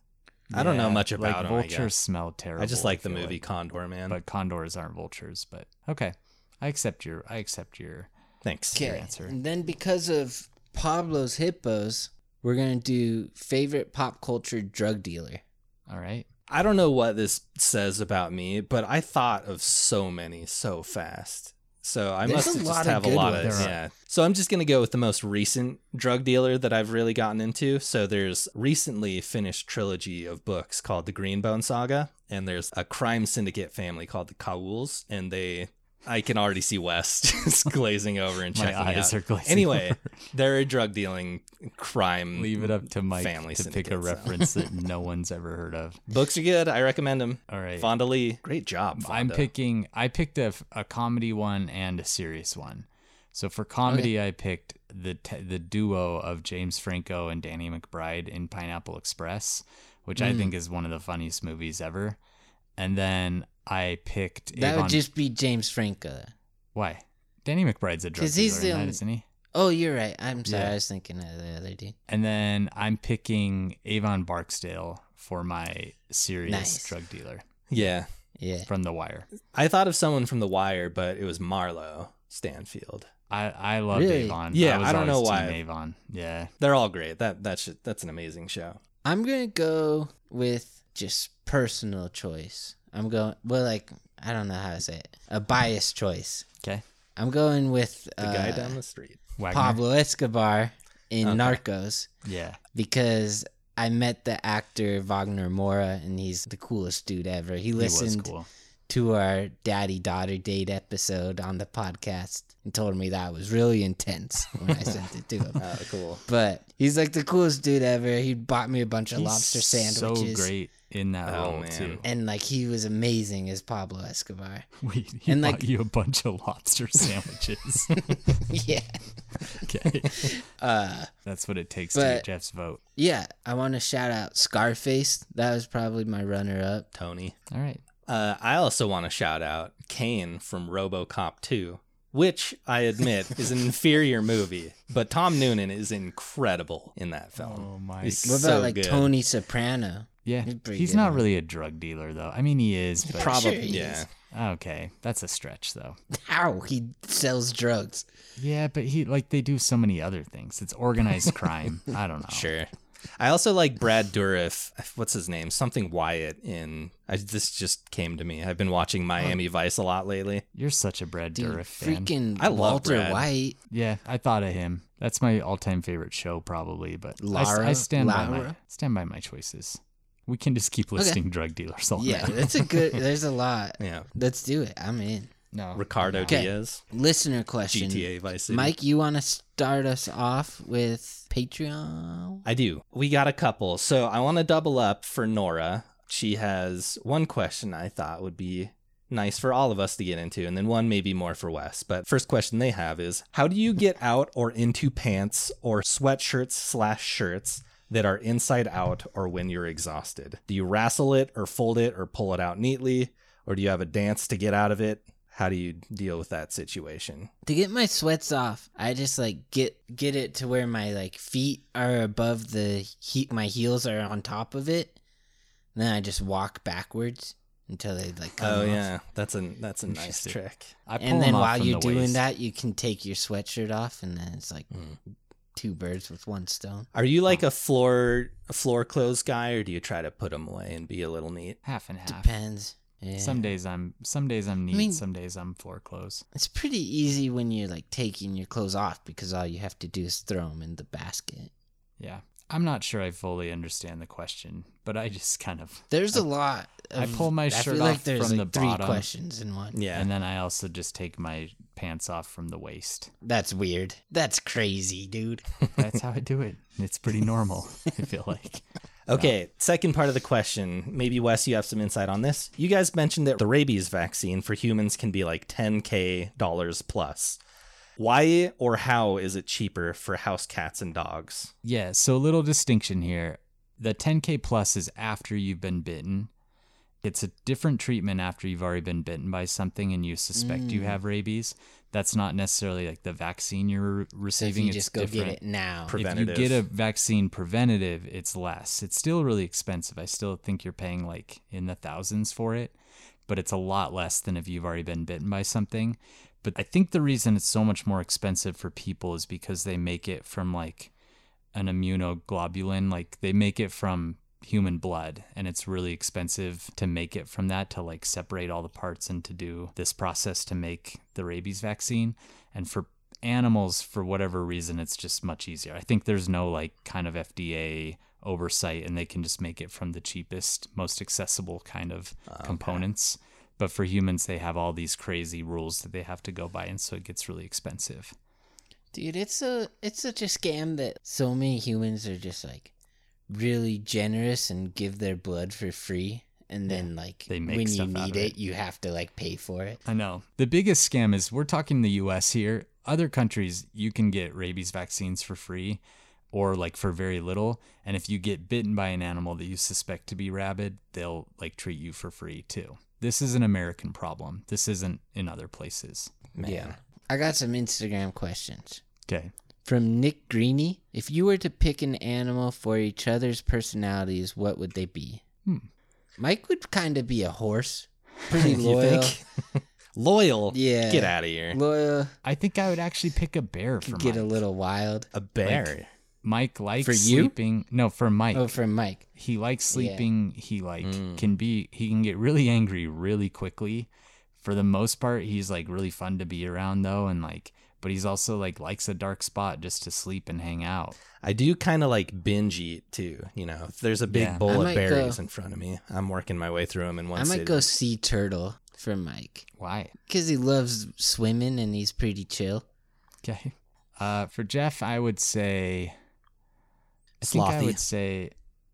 A: I don't know much about
B: like
A: 'em, I
B: vultures
A: guess.
B: smell terrible.
A: I just like the movie
B: like.
A: Condor, man.
B: but condors aren't vultures. But okay, I accept your. I accept your.
A: Thanks.
B: Your
C: Okay.
B: answer.
C: And then because of Pablo's hippos, we're gonna do favorite pop culture drug dealer.
B: All right.
A: I don't know what this says about me, but I thought of so many so fast. So I
C: There's
A: must
C: a
A: just have a lot of
B: ones. There are.
A: yeah. So I'm just gonna go with the most recent drug dealer that I've really gotten into. So there's recently finished trilogy of books called the Greenbone Saga, and there's a crime syndicate family called the Kauls, and they I can already see Wes just glazing over and checking My
B: eyes
A: out.
B: are glazing.
A: Anyway,
B: over.
A: they're a drug dealing crime.
B: leave it up to Mike
A: family
B: to pick a
A: so.
B: reference that no one's ever heard of.
A: Books are good. I recommend them.
B: All right.
A: Fonda Lee, great job.
B: I'm picking. I picked a, a comedy one and a serious one. So for comedy, I picked the t- the duo of James Franco and Danny McBride in Pineapple Express, which
C: Mm.
B: I think is one of the funniest movies ever. And then I picked
C: That
B: Avon.
C: would just be James Franco.
B: why? Danny McBride's a drug
C: 'Cause he's
B: dealer, in
C: the
B: that,
C: only-
B: isn't he?
C: Oh, you're right. I'm sorry.
B: Yeah.
C: I was thinking of the other dude.
B: And then I'm picking Avon Barksdale for my serious
C: Nice.
B: drug dealer
A: Yeah.
C: Yeah.
B: from The Wire.
A: I thought of someone from The Wire, but it was Marlo Stanfield.
B: I I loved
C: Really?
B: Avon.
A: Yeah,
B: I, was
A: I don't know why.
B: Avon. Yeah.
A: They're all great. That that's that's an amazing show.
C: I'm gonna go with just personal choice. I'm going well, like I don't know how to say it. A biased choice.
B: Okay.
C: I'm going with
A: The
C: uh,
A: guy down the street.
B: Wagner.
C: Pablo Escobar in
A: Okay.
C: Narcos
B: Yeah.
C: because I met the actor Wagner Moura and he's the coolest dude ever. He
B: He
C: listened
B: cool.
C: to our daddy daughter date episode on the podcast and told me that was really intense when I sent it to him.
A: Oh, cool.
C: But he's like the coolest dude ever. He bought me a bunch of
B: He's
C: lobster sandwiches.
B: So great in that
A: Oh,
B: role
A: man.
B: too.
C: And like he was amazing as Pablo Escobar.
B: Wait, he
C: And,
B: bought
C: like-
B: you a bunch of lobster sandwiches.
C: yeah.
B: okay.
C: Uh
B: That's what it takes to get Jeff's vote.
C: yeah, I want to shout out Scarface. That was probably my runner up.
A: Tony.
B: All right.
A: Uh, I also want to shout out Cain from RoboCop 2, which I admit is an inferior movie, but Tom Noonan is incredible in that film.
B: Oh my
A: He's
C: What about
A: so
C: like
A: good.
C: Tony Soprano?
B: Yeah,
C: He's
B: he's not really a drug dealer though. I mean, he is, but
C: Probably.
A: Sure, yeah.
B: okay, that's a stretch though.
C: How he sells drugs?
B: Yeah, but he like they do so many other things. It's organized crime. I don't know.
A: Sure. I also like Brad Dourif. What's his name? Something Wyatt in. I, this just came to me. I've been watching Miami oh. Vice a lot lately.
B: You're such a Brad
C: Dude,
B: Dourif fan.
C: freaking
A: I love
C: Walter
A: Brad.
C: White.
B: Yeah, I thought of him. That's my all-time favorite show, probably. But I
C: Lara?
B: stand by my stand by my choices. We can just keep listing drug dealers all
C: Yeah,
B: night.
C: that's a good. There's a lot.
A: Yeah.
C: Let's do it. I'm in.
B: No,
A: Ricardo
C: Okay.
A: Diaz,
C: Listener question.
A: GTA Vice City.
C: Mike, you want to start us off with Patreon?
A: I do. We got a couple. So I want to double up for Nora. She has one question I thought would be nice for all of us to get into, and then one maybe more for Wes. But first question they have is How do you get out or into pants or sweatshirts slash shirts that are inside out or when you're exhausted? Do you wrestle it or fold it or pull it out neatly? Or do you have a dance to get out of it? How do you deal with that situation?
C: To get my sweats off, I just like get get it to where my like feet are above the heat my heels are on top of it. Then I just walk backwards until they like come
A: Oh
C: off.
A: yeah, that's a that's a nice trick.
B: I pull
C: And then while you're
B: the
C: doing
B: waist.
C: that, you can take your sweatshirt off, and then it's like
A: Mm.
C: Two birds with one stone.
A: Are you like oh. a floor a floor clothes guy, or do you try to put them away and be a little neat?
B: half and half.
C: Depends. Yeah.
B: Some days I'm some days I'm neat.
C: mean-
B: some days I'm floor clothes.
C: It's pretty easy when you're like taking your clothes off because all you have to do is throw them in the basket.
B: Yeah, I'm not sure I fully understand the question, but I just kind of
C: There's a lot.
B: I pull my
C: I
B: shirt
C: feel like
B: off
C: there's
B: from
C: like
B: the
C: three
B: bottom.
C: questions in one.
A: Yeah.
B: and then I also just take my pants off from the waist.
C: That's weird. That's crazy, dude.
B: That's how I do it. It's pretty normal. I feel like.
A: Okay, second part of the question. Maybe Wes, you have some insight on this. You guys mentioned that the rabies vaccine for humans can be like 10k dollars plus. Why or how is it cheaper for house cats and dogs?
B: Yeah, so a little distinction here. The 10K plus is after you've been bitten. It's a different treatment after you've already been bitten by something and you suspect you
C: Mm.
B: have rabies. That's not necessarily like the vaccine you're re-
C: So if
B: receiving.
C: you
B: it's
C: just go
B: different.
C: get it now,
A: Pre-
B: If you get a vaccine preventative, it's less. It's still really expensive. I still think you're paying like in the thousands for it, but it's a lot less than if you've already been bitten by something. But I think the reason it's so much more expensive for people is because they make it from like an immunoglobulin, like they make it from human blood and it's really expensive to make it from that to like separate all the parts and to do this process to make the rabies vaccine. And for animals for whatever reason it's just much easier. I think there's no like kind of fda oversight and they can just make it from the cheapest most accessible kind of ah, components but for humans they have all these crazy rules that they have to go by and so it gets really expensive
C: dude, it's a it's such a scam that so many humans are just like really generous and give their blood for free, and then like when you need it,
B: it.
C: you have to like pay for it.
B: I know. The biggest scam is we're talking the US here. Other countries, you can get rabies vaccines for free or like for very little. And if you get bitten by an animal that you suspect to be rabid, they'll like treat you for free too. This is an American problem. This isn't in other places.
A: Man.
C: Yeah. I got some Instagram questions.
B: Okay.
C: From Nick Greeny, if you were to pick an animal for each other's personalities, what would they be?
B: Hmm.
C: Mike would kind of be a horse. Pretty
A: You
C: loyal.
A: think? Loyal?
C: Yeah.
A: Get out of here.
C: Loyal.
B: I think I would actually pick a bear for
C: Could get a little wild.
A: A bear.
B: Mike likes
C: For you?
B: sleeping. No, for Mike.
C: Oh, for Mike.
B: he likes
C: Yeah.
B: sleeping he like
A: Mm.
B: can be he can get really angry really quickly for the most part he's like really fun to be around though and like but he's also like likes a dark spot just to sleep and hang out
A: I do kind of like binge eat too. You know, if there's a big
B: Yeah.
A: bowl of berries
C: go-
A: in front of me, I'm working my way through them in one
C: I might
A: sitting.
C: go sea turtle for Mike.
B: why
C: Because he loves swimming and he's pretty chill.
B: okay uh for jeff i would say i think i would say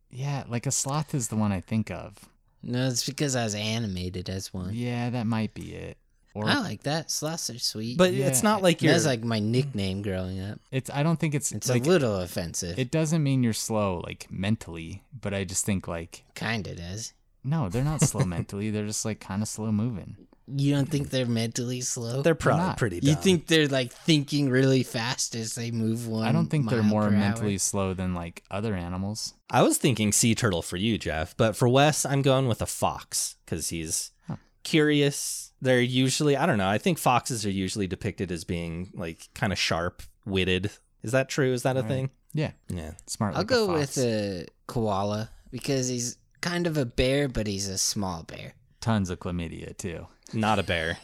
B: yeah like a sloth is the one i think of
C: No, it's because I was animated as one.
B: yeah that might be it or
C: I like that. Sloths are sweet.
A: But
B: Yeah.
A: it's not like you're.
C: that's like my nickname growing up.
B: it's i don't think it's
C: It's
B: like
C: a little offensive.
B: it doesn't mean you're slow like mentally but i just think like
C: Kinda does.
B: No, they're not slow mentally. They're just like kind of slow moving.
C: You don't think they're mentally slow?
A: They're probably
B: not.
A: pretty.
C: you think they're like thinking really fast as they move one?
B: I don't think they're more
C: per hour?
B: mentally slow than like other animals.
A: I was thinking sea turtle for you, Jeff, but for Wes, I'm going with a fox because he's
B: Huh.
A: curious. They're usually, I don't know, I think foxes are usually depicted as being like kind of sharp witted. Is that true? Is that a
B: Right.
A: thing?
B: Yeah,
A: Yeah.
B: smart.
C: I'll
B: like
C: go
B: a
C: with a koala because he's kind of a bear, but he's a small bear.
B: tons of chlamydia too.
A: Not a bear.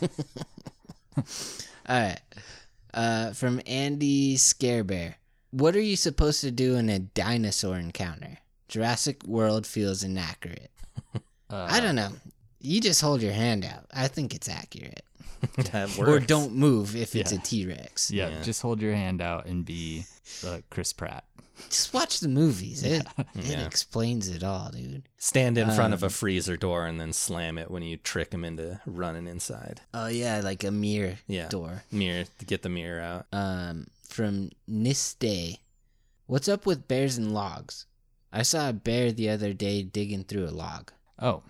C: All right. Uh, from Andy Scarebear. What are you supposed to do in a dinosaur encounter? Jurassic World feels inaccurate.
B: Uh,
C: I don't know. You just hold your hand out. I think it's accurate.
A: that
C: Or don't move if it's
B: Yeah.
C: a T Rex.
B: Yeah,
A: Yeah.
B: just hold your hand out and be uh, Chris Pratt.
C: Just watch the movies. It, it
A: Yeah.
C: explains it all, dude.
A: Stand in front
C: Um,
A: of a freezer door and then slam it when you trick them into running inside.
C: Oh, yeah, like a mirror
A: Yeah.
C: door.
A: Mirror to get the mirror out.
C: um, from Niste. What's up with bears and logs? I saw a bear the other day digging through a log.
B: Oh,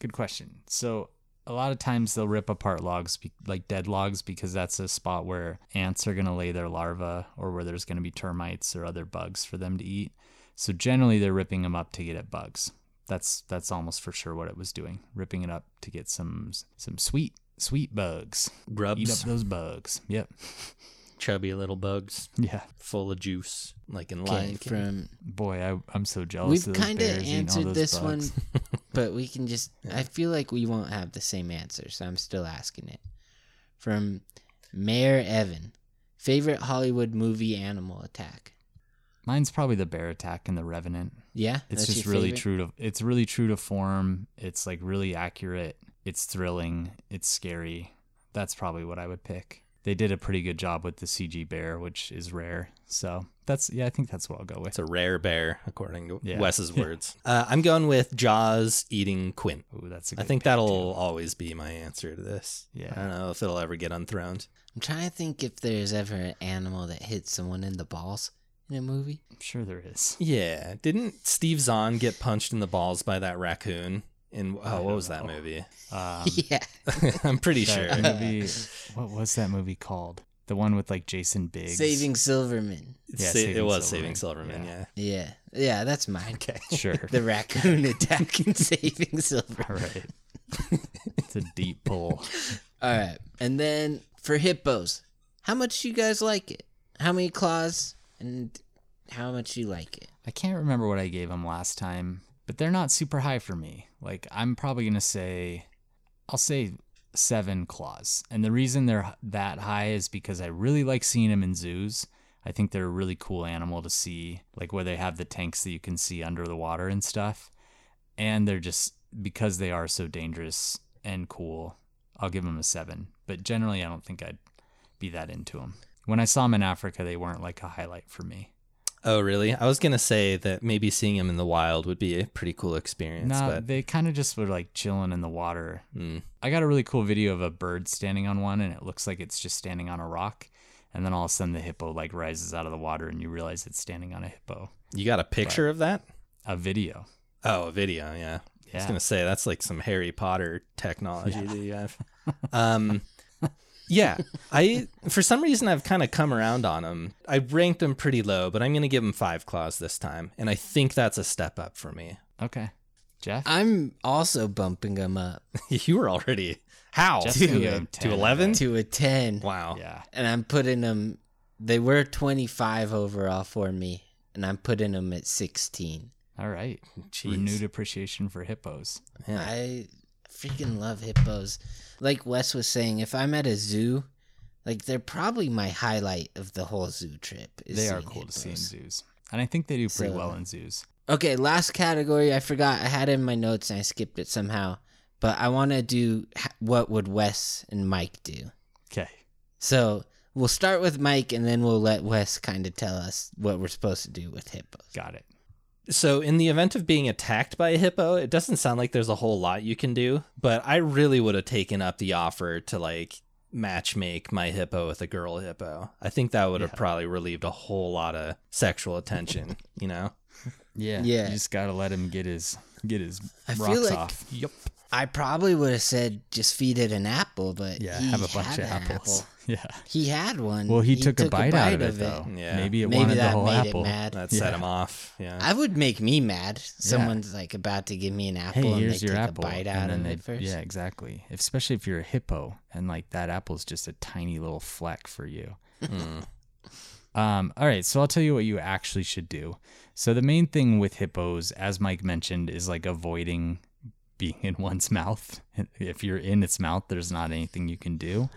B: good question. So a lot of times they'll rip apart logs, like dead logs, because that's a spot where ants are going to lay their larvae or where there's going to be termites or other bugs for them to eat. So generally they're ripping them up to get at bugs. That's that's almost for sure what it was doing, ripping it up to get some some sweet sweet bugs. Grubs Eat up those bugs. Yep.
A: chubby little bugs,
B: Yeah.
A: full of juice, like in
C: Okay,
A: Lion King.
C: from
B: Boy, I, I'm so jealous.
C: we've
B: of those
C: kind of answered this
B: bugs.
C: one, but we can just. I feel like we won't have the same answer, so I'm still asking it. From Mayor Evan, favorite Hollywood movie animal attack.
B: Mine's probably the bear attack and the revenant.
C: Yeah,
B: It's
C: that's
B: just
C: your
B: really
C: favorite?
B: true to it's really true to form. It's like really accurate. It's thrilling. It's scary. That's probably what I would pick. They did a pretty good job with the CG bear, which is rare. So that's yeah, I think that's what I'll go with.
A: It's a rare bear, according to
B: Yeah.
A: Wes's words. uh, I'm going with Jaws eating Quint.
B: Ooh, that's a
A: I
B: good
A: think that'll
B: too.
A: always be my answer to this.
B: Yeah.
A: I don't know if it'll ever get unthroned.
C: I'm trying to think if there's ever an animal that hits someone in the balls in a movie.
B: I'm sure there is.
A: Yeah. Didn't Steve Zahn get punched in the balls by that raccoon? In oh, what
B: don't
A: was that movie?
B: Um,
C: yeah.
A: I'm pretty
B: that
A: sure.
B: movie. What was that movie called? The one with like Jason Biggs.
C: Saving Silverman.
B: Yeah,
A: Sa-
B: Saving
A: it was
B: Silverman.
A: Saving Silverman.
B: Yeah.
A: Yeah.
C: Yeah. Yeah, that's mine.
A: Okay.
B: Sure.
C: The raccoon attack and saving Silverman.
B: All right. it's a deep pull.
C: All right. And then for hippos, how much you guys like it? How many claws and how much you like it?
B: I can't remember what I gave them last time, but they're not super high for me. Like I'm probably gonna say, I'll say seven claws, and the reason they're that high is because I really like seeing them in zoos. I think they're a really cool animal to see, like where they have the tanks that you can see under the water and stuff, and they're just because they are so dangerous and cool. I'll give them a seven, but generally I don't think I'd be that into them. When I saw them in Africa, they weren't like a highlight for me.
A: Oh, really? I was gonna say that maybe seeing him in the wild would be a pretty cool experience.
B: No,
A: but
B: they kind of just were like chilling in the water.
A: mm,
B: I got a really cool video of a bird standing on one, and it looks like it's just standing on a rock. And then all of a sudden, the hippo like rises out of the water, and you realize it's standing on a hippo.
A: you got a picture of that?
B: A video.
A: Oh, a video. Yeah. yeah. I was gonna say that's like some Harry Potter technology that you have. Um, yeah, I for some reason I've kind of come around on them. I ranked them pretty low, but I'm gonna give them five claws this time, and I think that's a step up for me.
B: Okay, Jeff.
C: I'm also bumping them up
A: you were already how
B: Jeff's
C: to
B: gonna give
C: it.
B: him
A: to 11?
C: to a 10.
A: wow.
B: Yeah.
C: And I'm putting them, they were 25 overall for me, and I'm putting them at 16.
B: All right.
A: Jeez.
B: Renewed appreciation for hippos.
A: Yeah.
C: I freaking love hippos. Like Wes was saying, if I'm at a zoo, like they're probably my highlight of the whole zoo trip. is
B: They are cool to see in zoos, and I think they do pretty
C: So-
B: well in zoos.
C: Okay, last category. I forgot. I had it in my notes and I skipped it somehow. But I want to do what would Wes and Mike do.
B: Okay.
C: So we'll start with Mike and then we'll let Wes kind of tell us what we're supposed to do with hippos.
B: Got it.
A: So, in the event of being attacked by a hippo, it doesn't sound like there's a whole lot you can do, but I really would have taken up the offer to like match make my hippo with a girl hippo. I think that would have
B: Yeah.
A: probably relieved a whole lot of sexual attention, you know?
B: Yeah.
C: Yeah.
B: You just gotta let him get his get his
C: I feel
B: rocks
C: like-
B: off.
A: Yep.
C: I probably would have said just feed it an apple, but
B: Yeah,
C: he
B: have a bunch of apples.
C: apple.
B: Yeah.
C: He had one.
B: Well, he, took, a, bite out of it, though.
A: Yeah.
B: Maybe it
C: Maybe
B: wanted the
C: that
B: whole
C: made
B: apple.
C: it mad.
A: That
B: Yeah.
A: set him off. Yeah.
C: I would make me mad. Someone's like about to give me an apple
B: Hey,
C: and
B: here's
C: they
B: your
C: take
B: apple,
C: a bite
B: and
C: out
B: then
C: of it first.
B: yeah, exactly. Especially if you're a hippo, and like that apple's just a tiny little fleck for you.
A: Hmm.
B: Um, all right, so I'll tell you what you actually should do. So the main thing with hippos, as Mike mentioned, is like avoiding being in one's mouth. If you're in its mouth, there's not anything you can do.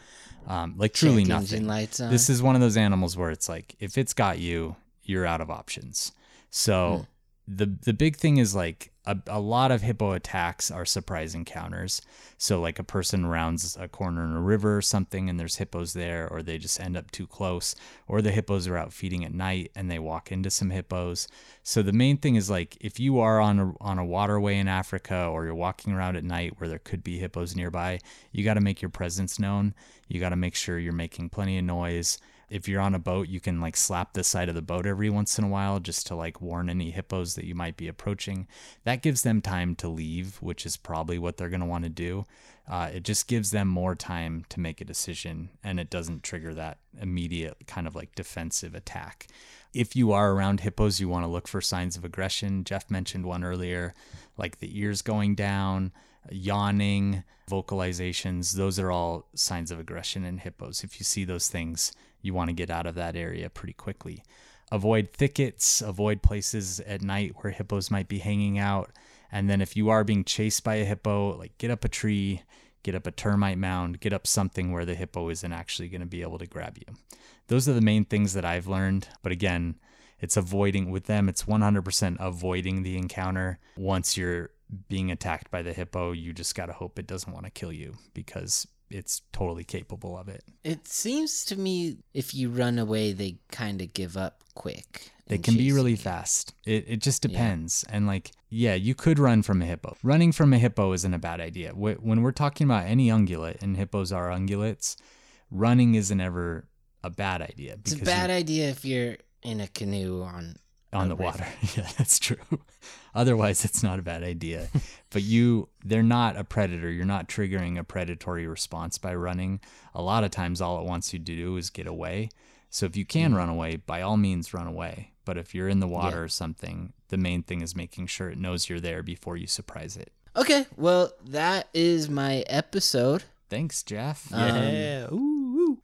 B: Um, like truly nothing. This is one of those animals where it's like if it's got you, you're out of options. So the the big thing is like a, a lot of hippo attacks are surprise encounters. So like a person rounds a corner in a river or something and there's hippos there or they just end up too close or the hippos are out feeding at night and they walk into some hippos. So the main thing is like if you are on a on a waterway in Africa or you're walking around at night where there could be hippos nearby, you got to make your presence known. You got to make sure you're making plenty of noise if you're on a boat, you can like slap the side of the boat every once in a while just to like warn any hippos that you might be approaching. That gives them time to leave, which is probably what they're going to want to do. Uh, it just gives them more time to make a decision and it doesn't trigger that immediate kind of like defensive attack. If you are around hippos, you want to look for signs of aggression. Jeff mentioned one earlier, like the ears going down, yawning, vocalizations. Those are all signs of aggression in hippos. If you see those things, you want to get out of that area pretty quickly. Avoid thickets, avoid places at night where hippos might be hanging out. And then if you are being chased by a hippo, like get up a tree, get up a termite mound, get up something where the hippo isn't actually going to be able to grab you. Those are the main things that I've learned. But again, it's avoiding with them, it's 100% avoiding the encounter. Once you're being attacked by the hippo, you just got to hope it doesn't want to kill you because it's totally capable of it.
C: It seems to me if you run away, they kind of give up quick.
B: They can be really
C: you.
B: fast. It, it just depends. And like, yeah, you could run from a hippo. Running from a hippo isn't a bad idea. When we're talking about any ungulate, and hippos are ungulates, running isn't ever a bad idea.
C: It's a bad idea if you're in a canoe on
B: on
C: a
B: the
C: river.
B: water. Yeah, that's true. Otherwise, it's not a bad idea. but you, they're not a predator. You're not triggering a predatory response by running. A lot of times, all it wants you to do is get away. So if you can run away, by all means, run away. But if you're in the water or something, the main thing is making sure it knows you're there before you surprise it.
C: Okay, well, that is my episode.
B: Thanks, Jeff.
C: Um,
A: Yeah. Ooh, ooh.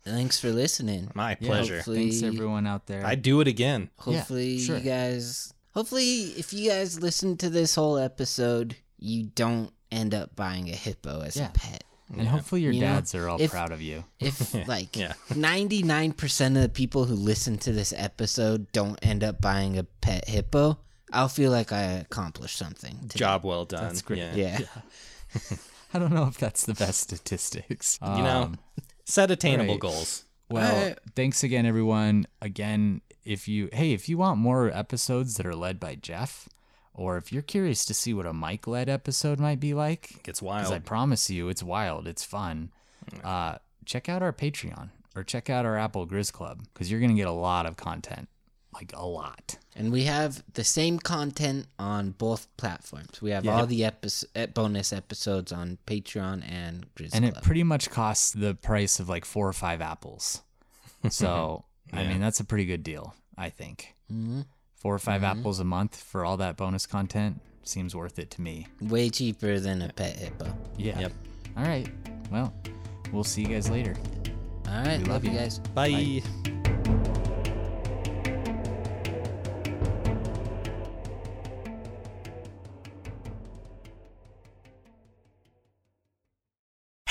C: Thanks for listening.
A: My
B: Yeah,
A: pleasure.
C: hopefully-
B: Thanks, everyone out there.
A: I'd do it again.
C: Hopefully,
B: sure.
C: you guys. Hopefully, if you guys listen to this whole episode, you don't end up buying a hippo as
B: Yeah.
C: a pet.
B: and hopefully, your
C: You know,
B: dads are all
C: if-
B: proud of you.
C: If like
A: Yeah.
C: ninety nine percent of the people who listen to this episode don't end up buying a pet hippo, I'll feel like I accomplished something. today.
A: Job well done.
B: That's great.
A: Yeah.
C: Yeah.
B: I don't know if that's the best statistics.
A: You know,
B: Um,
A: set attainable
B: right.
A: goals.
B: Well,
C: Alright.
B: thanks again, everyone. Again, if you hey, if you want more episodes that are led by Jeff, or if you're curious to see what a Mike led episode might be like,
A: Gets
B: because I promise you, it's wild, it's fun. Uh, check out our Patreon or check out our Apple Grizz Club because you're gonna get a lot of content, like a lot.
C: And we have the same content on both platforms. We have
B: Yeah.
C: all the episode, bonus episodes on Patreon and Grizz
B: and it
C: Club.
B: pretty much costs the price of like four or five apples. So I mean, that's a pretty good deal, I think.
C: hmm
B: Four or 5 apples a month for all that bonus content seems worth it to me.
C: Way cheaper than a pet hippo.
B: Yeah.
A: Yep.
B: All right. Well, we'll see you guys later.
C: All right,
B: We
C: love,
B: love
C: you
B: you.
C: guys.
A: Bye.